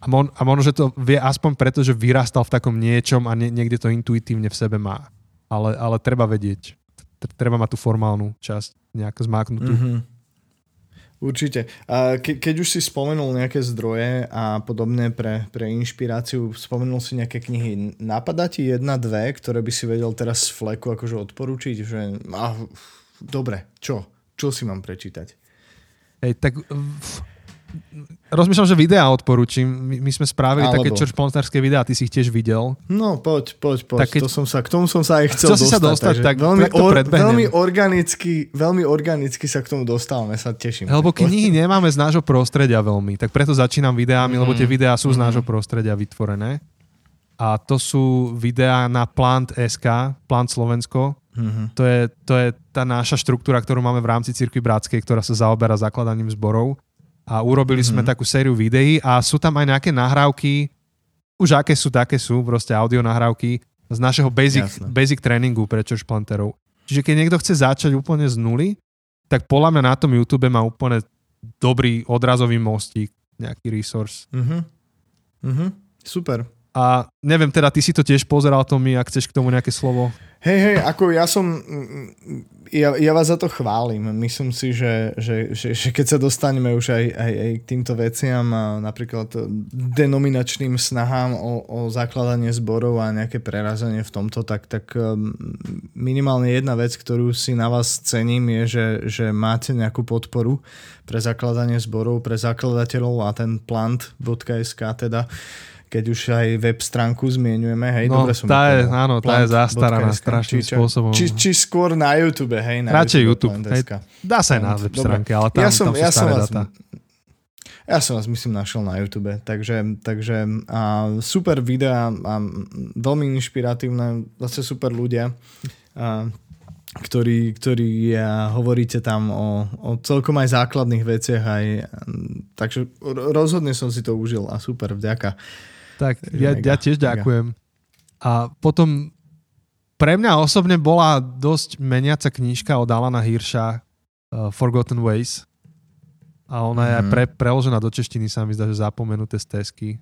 a, mon, a možno, že to vie aspoň preto, že vyrastal v takom niečom a nie, niekde to intuitívne v sebe má. Ale, ale treba vedieť. Treba mať tú formálnu časť nejak zmáknutú. Mm-hmm. Určite. A ke, keď už si spomenul nejaké zdroje a podobné pre, pre inšpiráciu, spomenul si nejaké knihy. Napadá ti jedna, dve, ktoré by si vedel teraz z fleku akože odporučiť? Že, ah, dobre, čo? Čo si mám prečítať? Hej, tak Rozmýšľam, že videá odporúčim. My, my sme spravili Alebo. také church planterské videá, ty si ich tiež videl. No, poď, poď, poď. Tak keď... to som sa, k tomu som sa aj chcel dostať. sa dostať, tak veľmi, or, veľmi, organicky, veľmi organicky sa k tomu dostávame, sa teším. Lebo knihy nemáme z nášho prostredia veľmi, tak preto začínam videami, mm. lebo tie videá sú mm. z mhm. nášho prostredia vytvorené. A to sú videá na Plant.sk, Plant Slovensko. Mm-hmm. To, je, to je tá naša štruktúra, ktorú máme v rámci Cirkvi Bratskej, ktorá sa zaoberá zakladaním zborov a urobili sme mm-hmm. takú sériu videí a sú tam aj nejaké nahrávky, už aké sú, také sú, proste audio nahrávky z našeho basic, basic tréningu pre church planterov. Čiže keď niekto chce začať úplne z nuly, tak podľa mňa na tom YouTube má úplne dobrý odrazový mostík, nejaký resource. Mhm. Mhm. Super. A neviem, teda ty si to tiež pozeral, Tomi, ak chceš k tomu nejaké slovo. Hej, hej, ako ja som ja, ja vás za to chválim. Myslím si, že, že, že, že keď sa dostaneme už aj, aj, aj k týmto veciam, napríklad denominačným snahám o, o zakladanie zborov a nejaké prerazenie v tomto, tak, tak um, minimálne jedna vec, ktorú si na vás cením, je, že, že máte nejakú podporu pre zakladanie zborov, pre zakladateľov a ten plant.sk teda keď už aj web stránku zmienujeme, hej, no, dobre som tá je, áno, tá je zastaraná strašným či, spôsobom. Či, či skôr na YouTube, hej, na Radšej YouTube, hej, dá sa aj na web stránke, ale tam, ja som, tam sú ja staré som data. Ja som vás, myslím, našiel na YouTube, takže, takže a super videa a veľmi inšpiratívne, zase super ľudia, a, ktorí, ktorí a, hovoríte tam o, o celkom aj základných veciach, aj, takže rozhodne som si to užil a super, vďaka. Tak ja, ja tiež ďakujem. A potom pre mňa osobne bola dosť meniaca knižka od Alana Hirša uh, Forgotten Ways. A ona mm-hmm. je mhm. pre, preložená do češtiny, sa mi zdá, že zapomenuté stezky.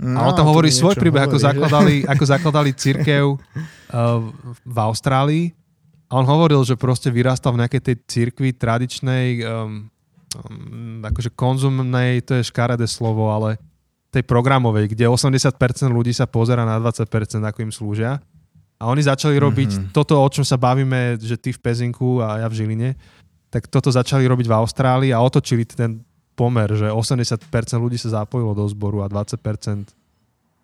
No, a on tam hovorí svoj príbeh, hovorí, ako, zakladali, ako zakladali církev uh, v Austrálii. A on hovoril, že proste vyrastal v nejakej tej církvi tradičnej, um, um, akože konzumnej, to je škaredé slovo, ale tej programovej, kde 80% ľudí sa pozera na 20%, ako im slúžia. A oni začali robiť mm-hmm. toto, o čom sa bavíme, že ty v Pezinku a ja v Žiline, tak toto začali robiť v Austrálii a otočili ten pomer, že 80% ľudí sa zapojilo do zboru a 20%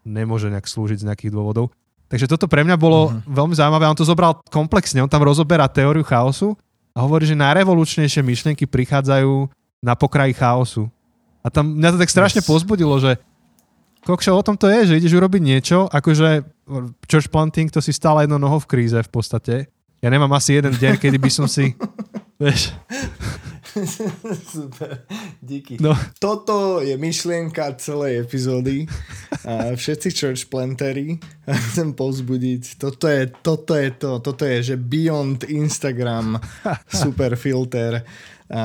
nemôže nejak slúžiť z nejakých dôvodov. Takže toto pre mňa bolo mm-hmm. veľmi zaujímavé. On to zobral komplexne, on tam rozoberá teóriu chaosu a hovorí, že najrevolučnejšie myšlienky prichádzajú na pokraji chaosu. A tam mňa to tak strašne yes. pozbudilo, že Kokšo, o tom to je, že ideš urobiť niečo, akože church planting, to si stále jedno noho v kríze v podstate. Ja nemám asi jeden deň, kedy by som si... Vieš. Super, díky. No. Toto je myšlienka celej epizódy. A všetci church plantery chcem pozbudiť. Toto je, toto je to. Toto je, že beyond Instagram super filter. A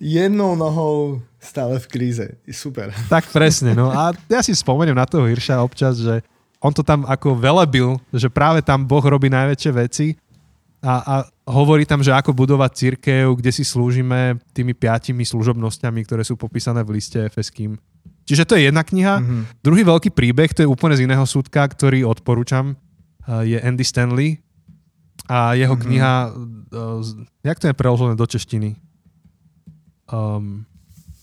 jednou nohou Stále v kríze. Super. Tak presne. No a ja si spomeniem na toho Hirša občas, že on to tam ako velebil, že práve tam Boh robí najväčšie veci a, a hovorí tam, že ako budovať církev, kde si slúžime tými piatimi služobnosťami, ktoré sú popísané v liste Efeským. Čiže to je jedna kniha. Mm-hmm. Druhý veľký príbeh, to je úplne z iného súdka, ktorý odporúčam, je Andy Stanley a jeho mm-hmm. kniha, jak to je preložené do češtiny? Um,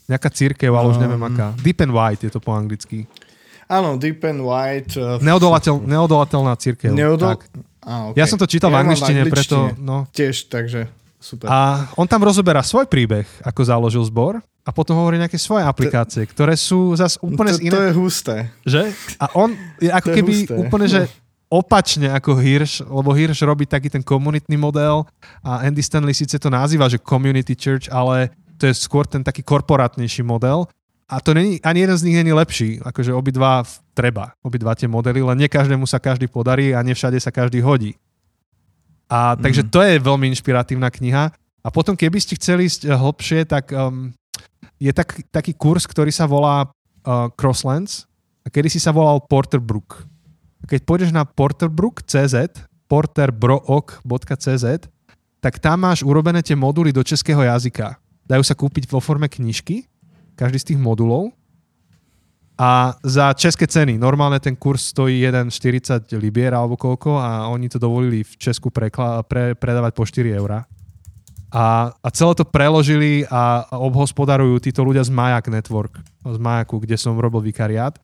Nejaká církev, ale už neviem aká. Deep and White je to po anglicky. Áno, Deep and White. Uh, Neodolateľ, neodolateľná církev. Neodol... Tak. Ah, okay. Ja som to čítal ja v angličtine, preto... No. Tiež, takže super. A on tam rozoberá svoj príbeh, ako založil zbor a potom hovorí nejaké svoje aplikácie, ktoré sú zase úplne to, z iné... To je husté. Že? A on je ako keby je úplne, že opačne ako Hirsch, lebo Hirsch robí taký ten komunitný model a Andy Stanley síce to nazýva, že community church, ale to je skôr ten taký korporátnejší model. A to není, ani jeden z nich není lepší. Akože obidva treba, obidva tie modely, len nie každému sa každý podarí a nie všade sa každý hodí. A takže mm. to je veľmi inšpiratívna kniha. A potom, keby ste chceli ísť eh, hlbšie, tak um, je tak, taký kurz, ktorý sa volá uh, Crosslands a kedy si sa volal Porterbrook. A keď pôjdeš na porterbrook.cz, porterbrook.cz, tak tam máš urobené tie moduly do českého jazyka. Dajú sa kúpiť vo forme knižky, každý z tých modulov a za české ceny. Normálne ten kurz stojí 1,40 libier alebo koľko a oni to dovolili v Česku prekla- pre, predávať po 4 eurá. A, a celé to preložili a, a obhospodarujú títo ľudia z Maják Network, z Majaku, kde som robil vikariát.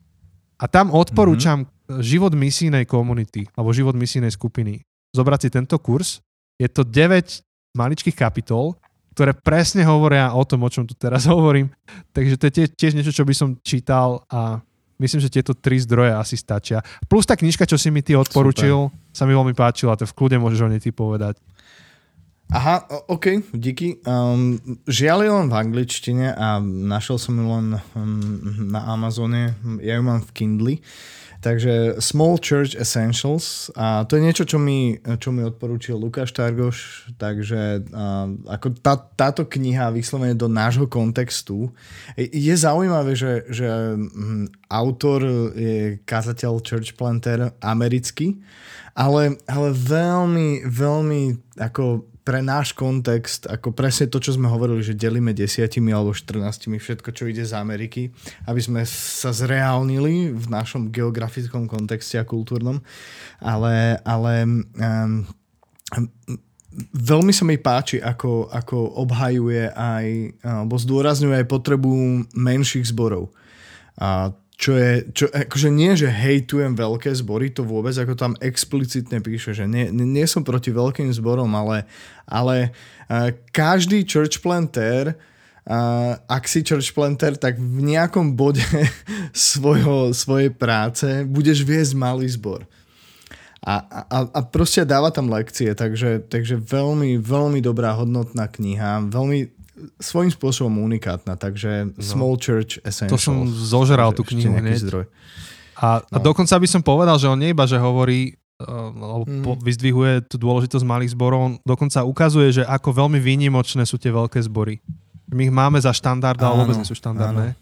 A tam odporúčam mm-hmm. život misijnej komunity alebo život misijnej skupiny. Zobrať si tento kurz. Je to 9 maličkých kapitol, ktoré presne hovoria o tom, o čom tu teraz hovorím. Takže to je tiež, niečo, čo by som čítal a myslím, že tieto tri zdroje asi stačia. Plus tá knižka, čo si mi ty odporučil, Super. sa mi veľmi páčila, to v kľude môžeš o nej ty povedať. Aha, OK, díky. Um, žiaľ je len v angličtine a našiel som ju len um, na Amazone. Ja ju mám v Kindle. Takže Small Church Essentials. A to je niečo, čo mi, čo mi odporúčil Lukáš Targoš, takže uh, ako tá, táto kniha vyslovene do nášho kontextu. Je zaujímavé, že, že um, autor je kazateľ church planter americký, ale, ale veľmi, veľmi ako pre náš kontext, ako presne to, čo sme hovorili, že delíme desiatimi alebo 14 všetko, čo ide z Ameriky, aby sme sa zreálnili v našom geografickom kontexte a kultúrnom. Ale, ale um, veľmi sa mi páči, ako, ako obhajuje aj, alebo zdôrazňuje aj potrebu menších zborov. A čo je, čo, akože nie, že hejtujem veľké zbory, to vôbec, ako tam explicitne píše, že nie, nie som proti veľkým zborom, ale, ale uh, každý church planter, uh, ak si church planter, tak v nejakom bode svojho, svojej práce budeš viesť malý zbor. A, a, a proste dáva tam lekcie, takže, takže veľmi, veľmi dobrá hodnotná kniha, veľmi svojím spôsobom unikátna, takže no. Small Church Essentials. To som zožeral tú knihu hneď. Zdroj. A, no. a dokonca by som povedal, že on nie iba, že hovorí, uh, mm. vyzdvihuje tú dôležitosť malých zborov, on dokonca ukazuje, že ako veľmi výnimočné sú tie veľké zbory. My ich máme za štandard, ale vôbec nie sú štandardné. Áno.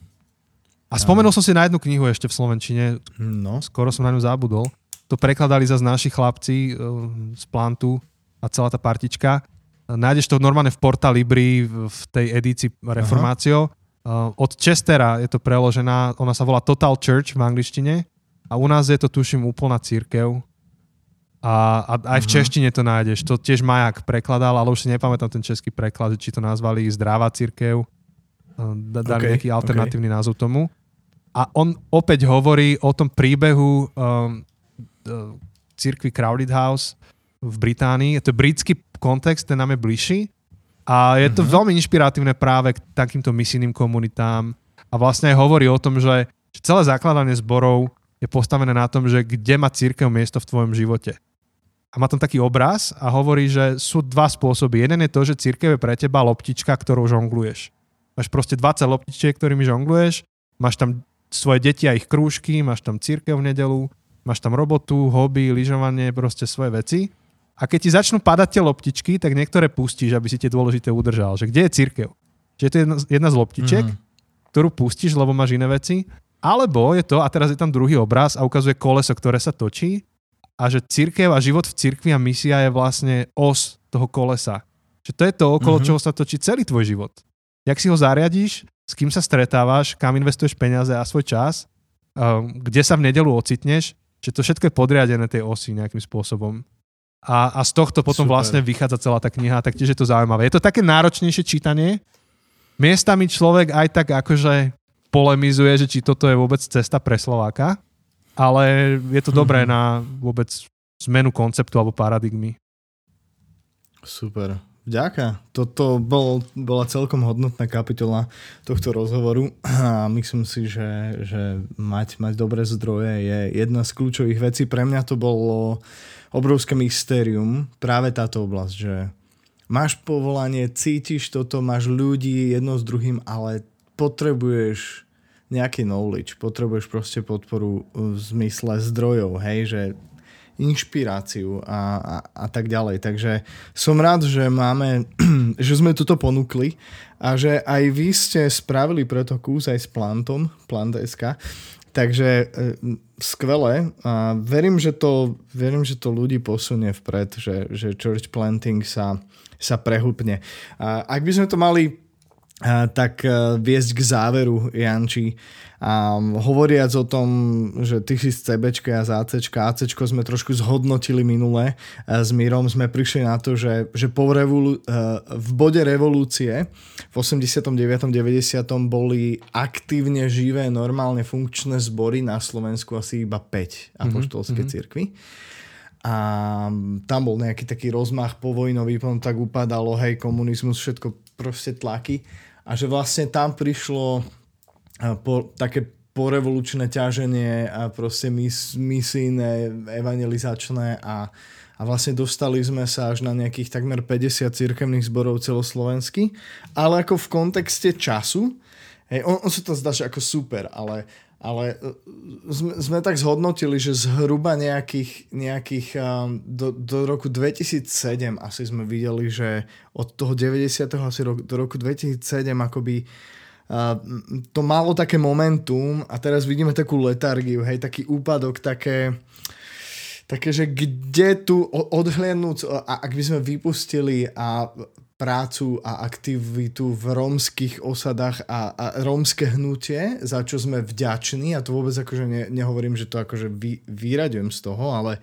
A spomenul áno. som si na jednu knihu ešte v Slovenčine, no. skoro som na ňu zabudol. To prekladali za naši chlapci uh, z Plantu a celá tá partička. Nájdeš to normálne v Porta Libri v tej edícii Reformácio. Uh, od Chestera je to preložená, ona sa volá Total Church v angličtine a u nás je to tuším úplná církev. A, a aj v uh-huh. češtine to nájdeš. To tiež Majak prekladal, ale už si nepamätám ten český preklad, či to nazvali Zdravá církev. Dali okay, nejaký alternatívny okay. názov tomu. A on opäť hovorí o tom príbehu um, církvy Crowded House v Británii. Je to britský kontext, ten nám je bližší. A je to mm-hmm. veľmi inšpiratívne práve k takýmto misijným komunitám. A vlastne aj hovorí o tom, že celé zakladanie zborov je postavené na tom, že kde má církev miesto v tvojom živote. A má tam taký obraz a hovorí, že sú dva spôsoby. Jeden je to, že církev je pre teba loptička, ktorou žongluješ. Máš proste 20 loptičiek, ktorými žongluješ, máš tam svoje deti a ich krúžky, máš tam církev v nedelu, máš tam robotu, hobby, lyžovanie, proste svoje veci. A keď ti začnú padať tie loptičky, tak niektoré pustíš, aby si tie dôležité udržal. Že kde je církev? Že je to jedna, jedna z loptičiek, mm-hmm. ktorú pustíš, lebo máš iné veci. Alebo je to, a teraz je tam druhý obraz a ukazuje koleso, ktoré sa točí a že církev a život v cirkvi a misia je vlastne os toho kolesa. Že to je to, okolo mm-hmm. čoho sa točí celý tvoj život. Jak si ho zariadíš, s kým sa stretávaš, kam investuješ peniaze a svoj čas, um, kde sa v nedelu ocitneš, že to všetko je podriadené tej osy nejakým spôsobom. A, a z tohto potom Super. vlastne vychádza celá tá kniha, tak tiež je to zaujímavé. Je to také náročnejšie čítanie. Miestami človek aj tak akože polemizuje, že či toto je vôbec cesta pre Slováka, ale je to dobré mm-hmm. na vôbec zmenu konceptu alebo paradigmy. Super. Ďaká. Toto bol, bola celkom hodnotná kapitola tohto rozhovoru a myslím si, že, že mať, mať dobré zdroje je jedna z kľúčových vecí. Pre mňa to bolo obrovské mystérium, práve táto oblasť, že máš povolanie, cítiš toto, máš ľudí jedno s druhým, ale potrebuješ nejaký knowledge, potrebuješ proste podporu v zmysle zdrojov, hej, že inšpiráciu a, a, a tak ďalej. Takže som rád, že máme, že sme toto ponúkli a že aj vy ste spravili preto kús aj s Plantom, Plant.sk, Takže e, skvelé a verím, že to, verím, že to ľudí posunie vpred, že, že church planting sa, sa prehúpne. A ak by sme to mali tak viesť k záveru, Janči. A hovoriac o tom, že ty si z CB a z AC, AC sme trošku zhodnotili minule s Mírom, sme prišli na to, že, že po revolu- v bode revolúcie v 89. 90. boli aktívne živé, normálne funkčné zbory na Slovensku asi iba 5 apoštolské mm-hmm. cirkvy a tam bol nejaký taký rozmach povojnový, potom tak upadalo, hej, komunizmus, všetko proste tlaky a že vlastne tam prišlo po, také porevolučné ťaženie a proste mis, misijné, evangelizačné a, a vlastne dostali sme sa až na nejakých takmer 50 cirkevných zborov celoslovensky, ale ako v kontexte času, hej, on, on sa to zdá, že ako super, ale ale e, sme, sme tak zhodnotili, že zhruba nejakých, nejakých do, do roku 2007 asi sme videli, že od toho 90. asi ro, do roku 2007 akoby to malo také momentum a teraz vidíme takú letargiu, hej, taký úpadok, také také, že kde tu odhliadnúť, ak by sme vypustili a prácu a aktivitu v rómskych osadách a, a rómske hnutie, za čo sme vďační. A to vôbec akože ne, nehovorím, že to akože vy, vyraďujem z toho, ale,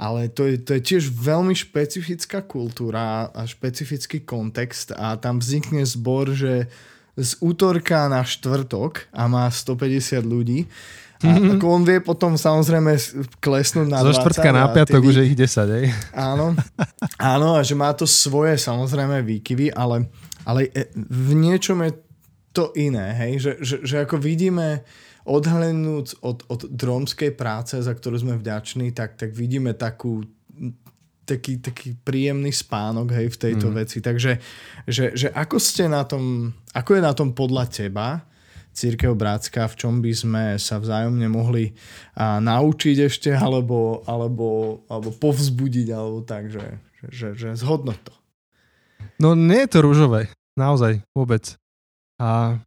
ale to, je, to je tiež veľmi špecifická kultúra a špecifický kontext. A tam vznikne zbor, že z útorka na štvrtok a má 150 ľudí mm-hmm. ako on vie potom samozrejme klesnúť na Zo štvrtka na piatok už je ich 10, hej? Áno, áno, a že má to svoje samozrejme výkyvy, ale, ale e, v niečom je to iné, hej? Že, že, že ako vidíme odhľadnúť od, od dromskej práce, za ktorú sme vďační, tak, tak vidíme takú taký, taký príjemný spánok hej, v tejto mm. veci. Takže že, že ako ste na tom, ako je na tom podľa teba Církev Brácka, v čom by sme sa vzájomne mohli a, naučiť ešte, alebo, alebo, alebo povzbudiť, alebo tak, že, že, že zhodnot to. No nie je to rúžové, naozaj, vôbec. A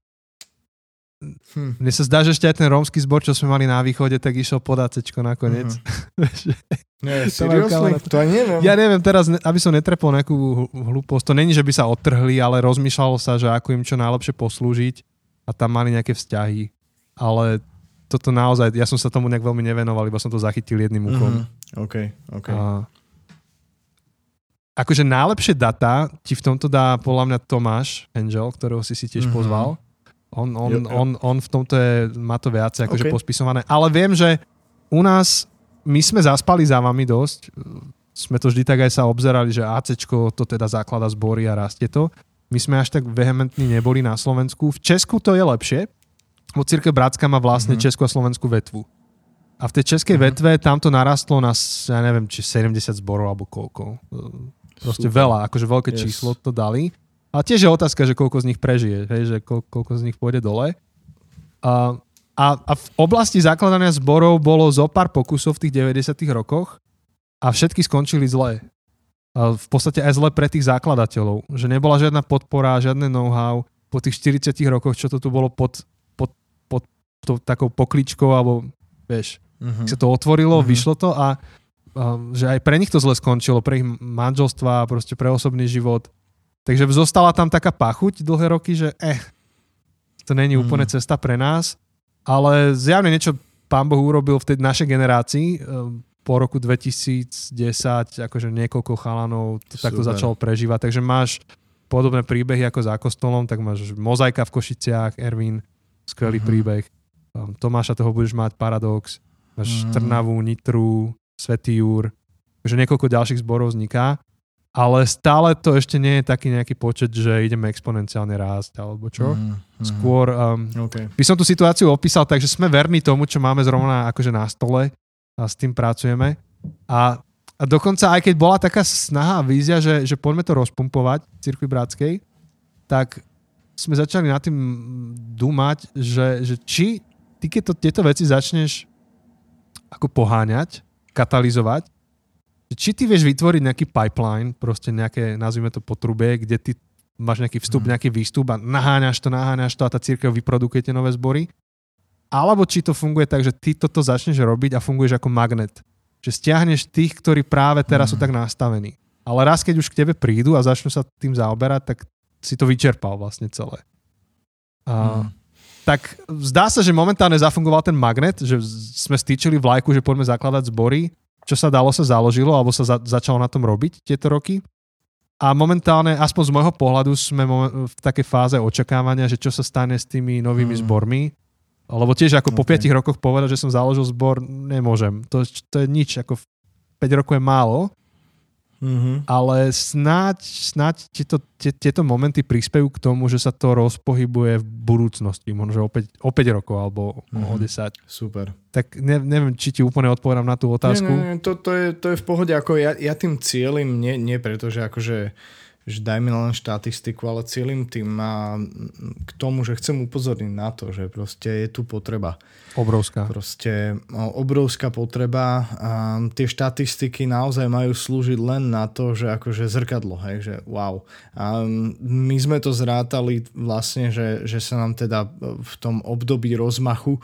hm. mne sa zdá, že ešte aj ten rómsky zbor, čo sme mali na východe, tak išiel pod ACčko nakoniec. Uh-huh. Nie, seriously? To aj neviem. Ja neviem teraz, aby som netrepol nejakú hlúposť. To není, že by sa odtrhli, ale rozmýšľalo sa, že ako im čo najlepšie poslúžiť a tam mali nejaké vzťahy, ale toto naozaj, ja som sa tomu nejak veľmi nevenoval, iba som to zachytil jedným úkom. Mm-hmm. OK, OK. A, akože najlepšie data ti v tomto dá podľa mňa Tomáš Angel, ktorého si si tiež mm-hmm. pozval. On, on, jo, jo. on, on v tomto je, má to viacej akože okay. pospisované. Ale viem, že u nás, my sme zaspali za vami dosť. Sme to vždy tak aj sa obzerali, že ACčko to teda základa zbory a rastie to. My sme až tak vehementní neboli na Slovensku. V Česku to je lepšie, bo Církev Bratská má vlastne mm-hmm. Česku a Slovenskú vetvu. A v tej českej mm-hmm. vetve tam to narastlo na, ja neviem, či 70 zborov alebo koľko. Proste Super. veľa, akože veľké yes. číslo to dali. A tiež je otázka, že koľko z nich prežije, hej, že koľko, koľko z nich pôjde dole. A, a, a v oblasti zakladania zborov bolo zo pár pokusov v tých 90 rokoch a všetky skončili zle v podstate aj zle pre tých zakladateľov. Že nebola žiadna podpora, žiadne know-how po tých 40 rokoch, čo to tu bolo pod, pod, pod to, takou pokličkou, alebo vieš, uh-huh. sa to otvorilo, uh-huh. vyšlo to a um, že aj pre nich to zle skončilo, pre ich manželstva proste pre osobný život. Takže zostala tam taká pachuť dlhé roky, že eh, to není uh-huh. úplne cesta pre nás, ale zjavne niečo pán Boh urobil v tej našej generácii, um, po roku 2010 akože niekoľko chalanov to takto začalo prežívať, takže máš podobné príbehy ako za kostolom, tak máš Mozaika v Košiciach, Ervin, skvelý uh-huh. príbeh. Um, Tomáša toho budeš mať, Paradox, máš uh-huh. Trnavu, Nitru, Svetý Júr, takže niekoľko ďalších zborov vzniká, ale stále to ešte nie je taký nejaký počet, že ideme exponenciálne rásť, alebo čo. Uh-huh. Skôr um, okay. by som tú situáciu opísal tak, že sme verní tomu, čo máme zrovna akože na stole, a s tým pracujeme. A, a dokonca aj keď bola taká snaha a vízia, že, že poďme to rozpumpovať v Cirkvi Bratskej, tak sme začali nad tým dúmať, že, že či ty keď to, tieto veci začneš ako poháňať, katalizovať, či ty vieš vytvoriť nejaký pipeline, proste nejaké, nazvime to potrubie, kde ty máš nejaký vstup, mm. nejaký výstup a naháňaš to, naháňaš to a tá církev vyprodukuje tie nové zbory, alebo či to funguje tak, že ty toto začneš robiť a funguješ ako magnet. Že stiahneš tých, ktorí práve teraz mm. sú tak nastavení. Ale raz, keď už k tebe prídu a začnú sa tým zaoberať, tak si to vyčerpal vlastne celé. A, mm. Tak zdá sa, že momentálne zafungoval ten magnet, že sme stýčili vlajku, že poďme zakladať zbory. Čo sa dalo, sa založilo, alebo sa za, začalo na tom robiť tieto roky. A momentálne, aspoň z môjho pohľadu, sme v takej fáze očakávania, že čo sa stane s tými novými mm. zbormi. Lebo tiež ako okay. po 5 rokoch povedať, že som založil zbor, nemôžem. To, to je nič, ako 5 rokov je málo. Mm-hmm. Ale snáď, snáď tieto, tieto momenty prispejú k tomu, že sa to rozpohybuje v budúcnosti, možno opäť, o 5 rokov alebo mm-hmm. o 10. Super. Tak ne, neviem, či ti úplne odpovedám na tú otázku. Nie, nie, to, to, je, to je v pohode, ako ja, ja tým cieľim, nie, nie preto, že akože že dajme len štatistiku, ale cieľim tým a k tomu, že chcem upozorniť na to, že proste je tu potreba. Obrovská. Proste obrovská potreba a tie štatistiky naozaj majú slúžiť len na to, že akože zrkadlo, hej, že wow. A my sme to zrátali vlastne, že, že sa nám teda v tom období rozmachu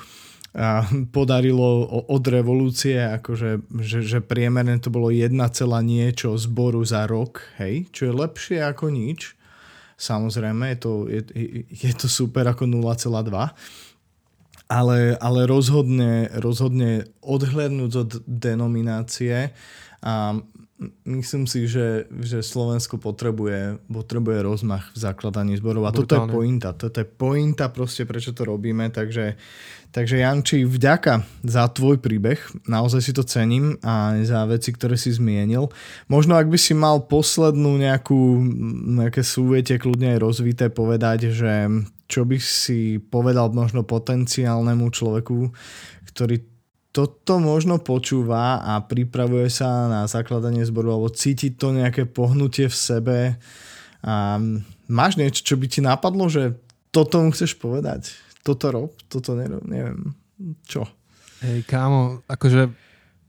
podarilo od revolúcie, akože, že, že priemerne to bolo 1, niečo zboru za rok, hej, čo je lepšie ako nič. Samozrejme, je to, je, je to super ako 0,2. Ale, ale rozhodne, rozhodne odhľadnúť od denominácie a myslím si, že, že Slovensko potrebuje, potrebuje rozmach v zakladaní zborov. A Brutálne. toto je pointa. Toto je pointa proste, prečo to robíme. Takže, takže Janči, vďaka za tvoj príbeh. Naozaj si to cením a za veci, ktoré si zmienil. Možno ak by si mal poslednú nejakú, nejaké súviete, kľudne aj rozvité povedať, že čo by si povedal možno potenciálnemu človeku, ktorý toto možno počúva a pripravuje sa na zakladanie zboru alebo cíti to nejaké pohnutie v sebe. A máš niečo, čo by ti napadlo, že toto mu chceš povedať? Toto rob, toto nerob, neviem. Čo? Hej, kámo, akože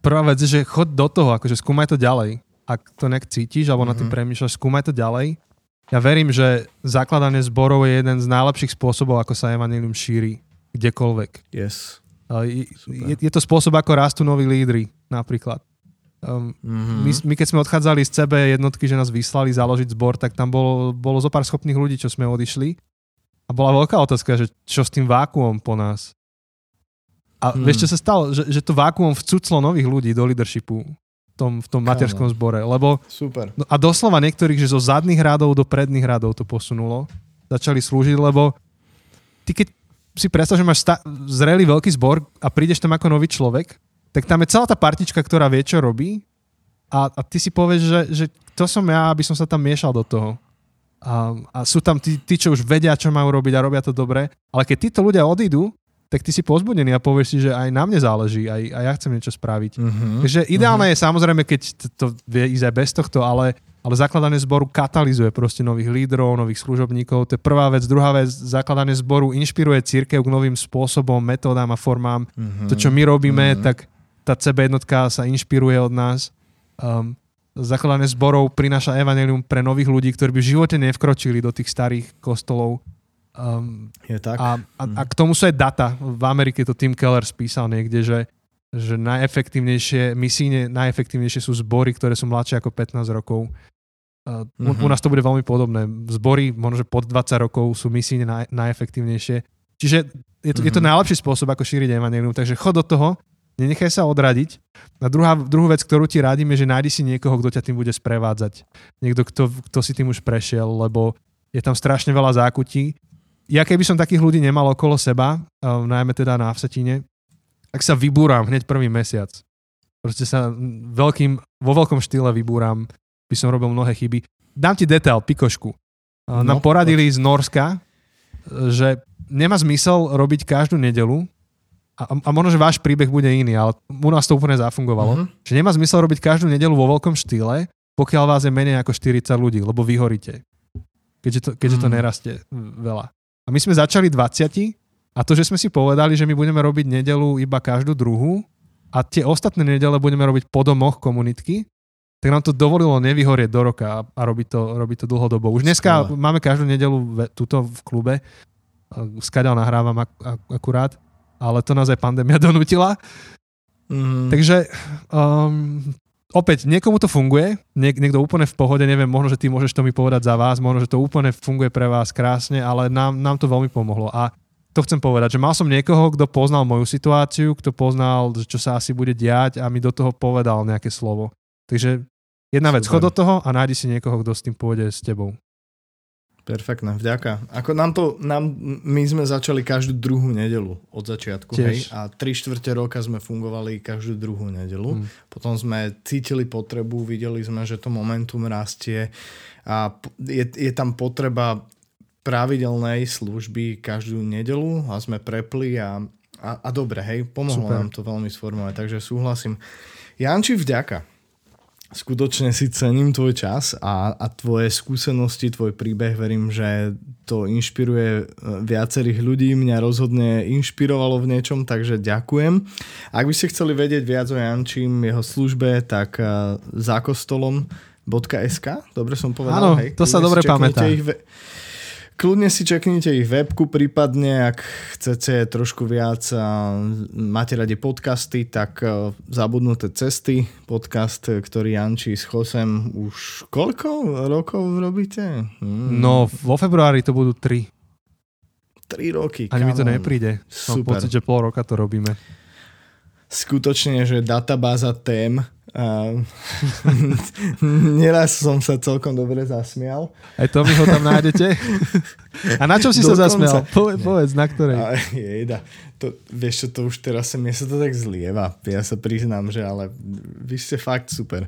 prvá vec je, že chod do toho, akože skúmaj to ďalej. Ak to nejak cítiš alebo mm-hmm. na tým mhm. premýšľaš, skúmaj to ďalej. Ja verím, že zakladanie zborov je jeden z najlepších spôsobov, ako sa evanilium šíri kdekoľvek. Yes. Je, je to spôsob, ako rastú noví lídry napríklad. Um, mm-hmm. my, my keď sme odchádzali z CB jednotky, že nás vyslali založiť zbor, tak tam bolo, bolo zo pár schopných ľudí, čo sme odišli. A bola veľká otázka, že čo s tým vákuom po nás. A hmm. vieš, čo sa stalo? Že, že to vákuum vcuclo nových ľudí do leadershipu v tom, v tom materskom zbore. Lebo, Super. No a doslova niektorých, že zo zadných radov do predných radov to posunulo. Začali slúžiť, lebo ty keď si predstav, že máš sta- zrelý veľký zbor a prídeš tam ako nový človek, tak tam je celá tá partička, ktorá vie, čo robí a, a ty si povieš, že, že to som ja, aby som sa tam miešal do toho. A, a sú tam tí, tí, čo už vedia, čo majú robiť a robia to dobre, ale keď títo ľudia odídu, tak ty si pozbudený a povieš si, že aj na mne záleží, aj, aj ja chcem niečo spraviť. Uh-huh, Takže ideálne uh-huh. je samozrejme, keď to, vie ísť aj bez tohto, ale ale zakladanie zboru katalizuje proste nových lídrov, nových služobníkov. To je prvá vec. Druhá vec, zakladanie zboru inšpiruje církev k novým spôsobom, metódám a formám. Mm-hmm. To, čo my robíme, mm-hmm. tak tá CB jednotka sa inšpiruje od nás. Um, zakladanie zborov prináša evanelium pre nových ľudí, ktorí by v živote nevkročili do tých starých kostolov. Um, je tak. A, a, a k tomu sú aj data. V Amerike to Tim Keller spísal niekde, že, že najefektívnejšie, misíne najefektívnejšie sú zbory, ktoré sú mladšie ako 15 rokov. Uh, mm-hmm. U nás to bude veľmi podobné. Zbory, možno že pod 20 rokov sú misíne naj, najefektívnejšie. Čiže je to, mm-hmm. je to mhm. najlepší spôsob, ako šíriť evanelium. Takže chod do toho, nenechaj sa odradiť. A druhá, druhú vec, ktorú ti radím, je, že nájdi si niekoho, kto ťa tým bude sprevádzať. Niekto, kto, kto si tým už prešiel, lebo je tam strašne veľa zákutí. Ja keby som takých ľudí nemal okolo seba, najmä teda na Vsetíne, tak sa vybúram hneď prvý mesiac. Proste sa veľkým, vo veľkom štýle vybúram by som robil mnohé chyby. Dám ti detail, pikošku. No, Nám poradili z Norska, že nemá zmysel robiť každú nedelu, a, a možno, že váš príbeh bude iný, ale u nás to úplne zafungovalo, uh-huh. že nemá zmysel robiť každú nedelu vo veľkom štýle, pokiaľ vás je menej ako 40 ľudí, lebo vyhoríte. Keďže to, keďže to mhm. nerastie veľa. A my sme začali 20 a to, že sme si povedali, že my budeme robiť nedelu iba každú druhú a tie ostatné nedele budeme robiť po domoch komunitky, tak nám to dovolilo nevyhorieť do roka a, a robiť, to, robiť to dlhodobo. Už dneska Skvelé. máme každú nedelu v, tuto v klube, skadiaľ nahrávam ak, ak, akurát, ale to nás aj pandémia donútila. Mm. Takže um, opäť, niekomu to funguje, niek- niekto úplne v pohode, neviem, možno, že ty môžeš to mi povedať za vás, možno, že to úplne funguje pre vás krásne, ale nám, nám to veľmi pomohlo. A to chcem povedať, že mal som niekoho, kto poznal moju situáciu, kto poznal, čo sa asi bude diať a mi do toho povedal nejaké slovo. Takže jedna vec, chod do toho a nájdi si niekoho, kto s tým pôjde s tebou. Perfektné, vďaka. Ako nám to, nám, my sme začali každú druhú nedelu od začiatku, Tiež. hej, a tri štvrte roka sme fungovali každú druhú nedelu. Hmm. Potom sme cítili potrebu, videli sme, že to momentum rastie a je, je tam potreba pravidelnej služby každú nedelu a sme prepli a, a, a dobre, hej, pomohlo Super. nám to veľmi sformovať, takže súhlasím. Janči, vďaka skutočne si cením tvoj čas a, a tvoje skúsenosti, tvoj príbeh. Verím, že to inšpiruje e, viacerých ľudí. Mňa rozhodne inšpirovalo v niečom, takže ďakujem. Ak by ste chceli vedieť viac o Jančím, jeho službe, tak uh, zákostolom.sk Dobre som povedal? Áno, hej, to sa dobre pamätá. Ich, Kľudne si čeknite ich webku, prípadne ak chcete trošku viac a máte radi podcasty, tak e, zabudnuté cesty, podcast, ktorý Janči s Chosem už koľko rokov robíte? Hmm. No, vo februári to budú tri. Tri roky. Ani mi to nepríde. Super. Mám pocit, že pol roka to robíme. Skutočne, že databáza tém a neraz som sa celkom dobre zasmial. Aj to mi ho tam nájdete? A na čom si Dokonca. sa zasmial? Povedz, povedz na ktorej. A, jejda. To, vieš čo, to už teraz sa, mne sa to tak zlieva. Ja sa priznám, že ale vy ste fakt super.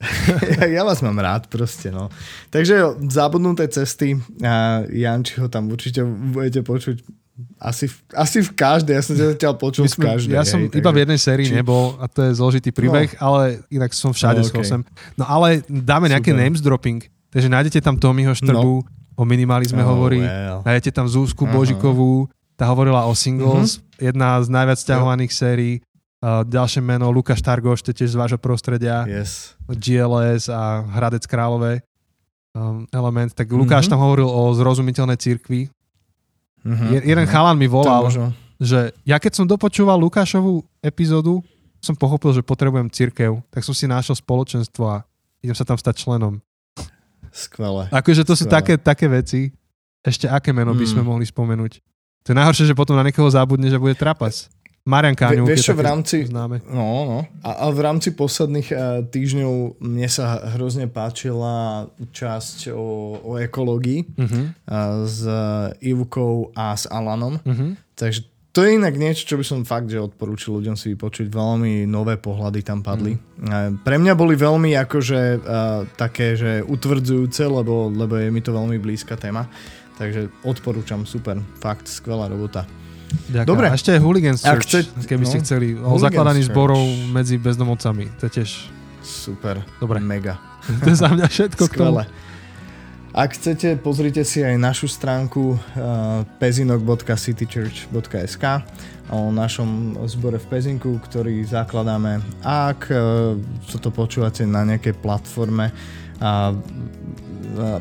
ja, ja vás mám rád proste, no. Takže zabudnuté cesty a Janči ho tam určite budete počuť asi, v, asi v každej, ja som zatiaľ počul sme, v každej. Ja som hej, iba v jednej sérii či... nebol a to je zložitý príbeh, no. ale inak som všade no, okay. s No ale dáme nejaké Super. names dropping, takže nájdete tam Tommyho Štrbu, no. o minimalizme oh, hovorí, well. nájdete tam Zúsku uh-huh. Božikovú, tá hovorila o singles, uh-huh. jedna z najviac ťahovaných yeah. sérií, uh, ďalšie meno Lukáš Targoš, to tiež z vášho prostredia, yes. GLS a Hradec Králové um, element, tak Lukáš uh-huh. tam hovoril o zrozumiteľnej cirkvi, Uh-huh, jeden uh-huh. chalan mi volal, že ja keď som dopočúval Lukášovú epizódu, som pochopil, že potrebujem církev, tak som si našiel spoločenstvo a idem sa tam stať členom. Skvelé. Akože to Skvelé. sú také, také veci. Ešte aké meno by sme mm. mohli spomenúť? To je najhoršie, že potom na niekoho zabudne, že bude trapas. Marian Káňov. Vieš čo, v rámci, známe. no, no. A, a v rámci posledných uh, týždňov mne sa hrozne páčila časť o, o ekológii uh-huh. uh, s Ivkou a s Alanom. Uh-huh. Takže to je inak niečo, čo by som fakt, že odporúčil ľuďom si vypočuť. Veľmi nové pohľady tam padli. Mm. Pre mňa boli veľmi akože uh, také, že utvrdzujúce, lebo, lebo je mi to veľmi blízka téma. Takže odporúčam, super, fakt, skvelá robota. Ďakujem. Dobre. A ešte aj Hooligans Church, chce, keby no, ste chceli. O zakladaní zborov medzi bezdomovcami. To je tiež... Super. Dobre. Mega. to je za mňa všetko Skvelé. k tomu. Ak chcete, pozrite si aj našu stránku uh, pezinok.citychurch.sk o našom zbore v Pezinku, ktorý zakladáme. Ak uh, sa to počúvate na nejakej platforme a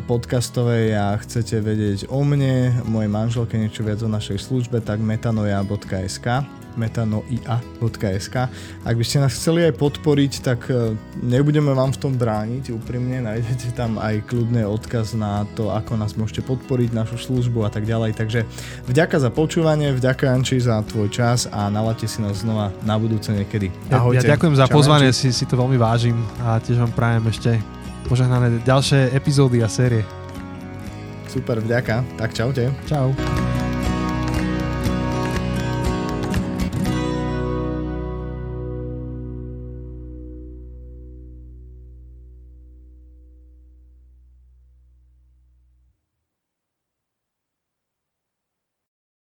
podcastovej a chcete vedieť o mne, mojej manželke niečo viac o našej službe, tak metanoia.sk metanoia.sk Ak by ste nás chceli aj podporiť, tak e, nebudeme vám v tom brániť úprimne, nájdete tam aj kľudný odkaz na to, ako nás môžete podporiť, našu službu a tak ďalej. Takže vďaka za počúvanie, vďaka Anči za tvoj čas a nalate si nás znova na budúce niekedy. Ahojte. Ja, ja ďakujem za Čau, pozvanie, si, si to veľmi vážim a tiež vám prajem ešte požehnané ďalšie epizódy a série. Super, vďaka. Tak čaute. Čau.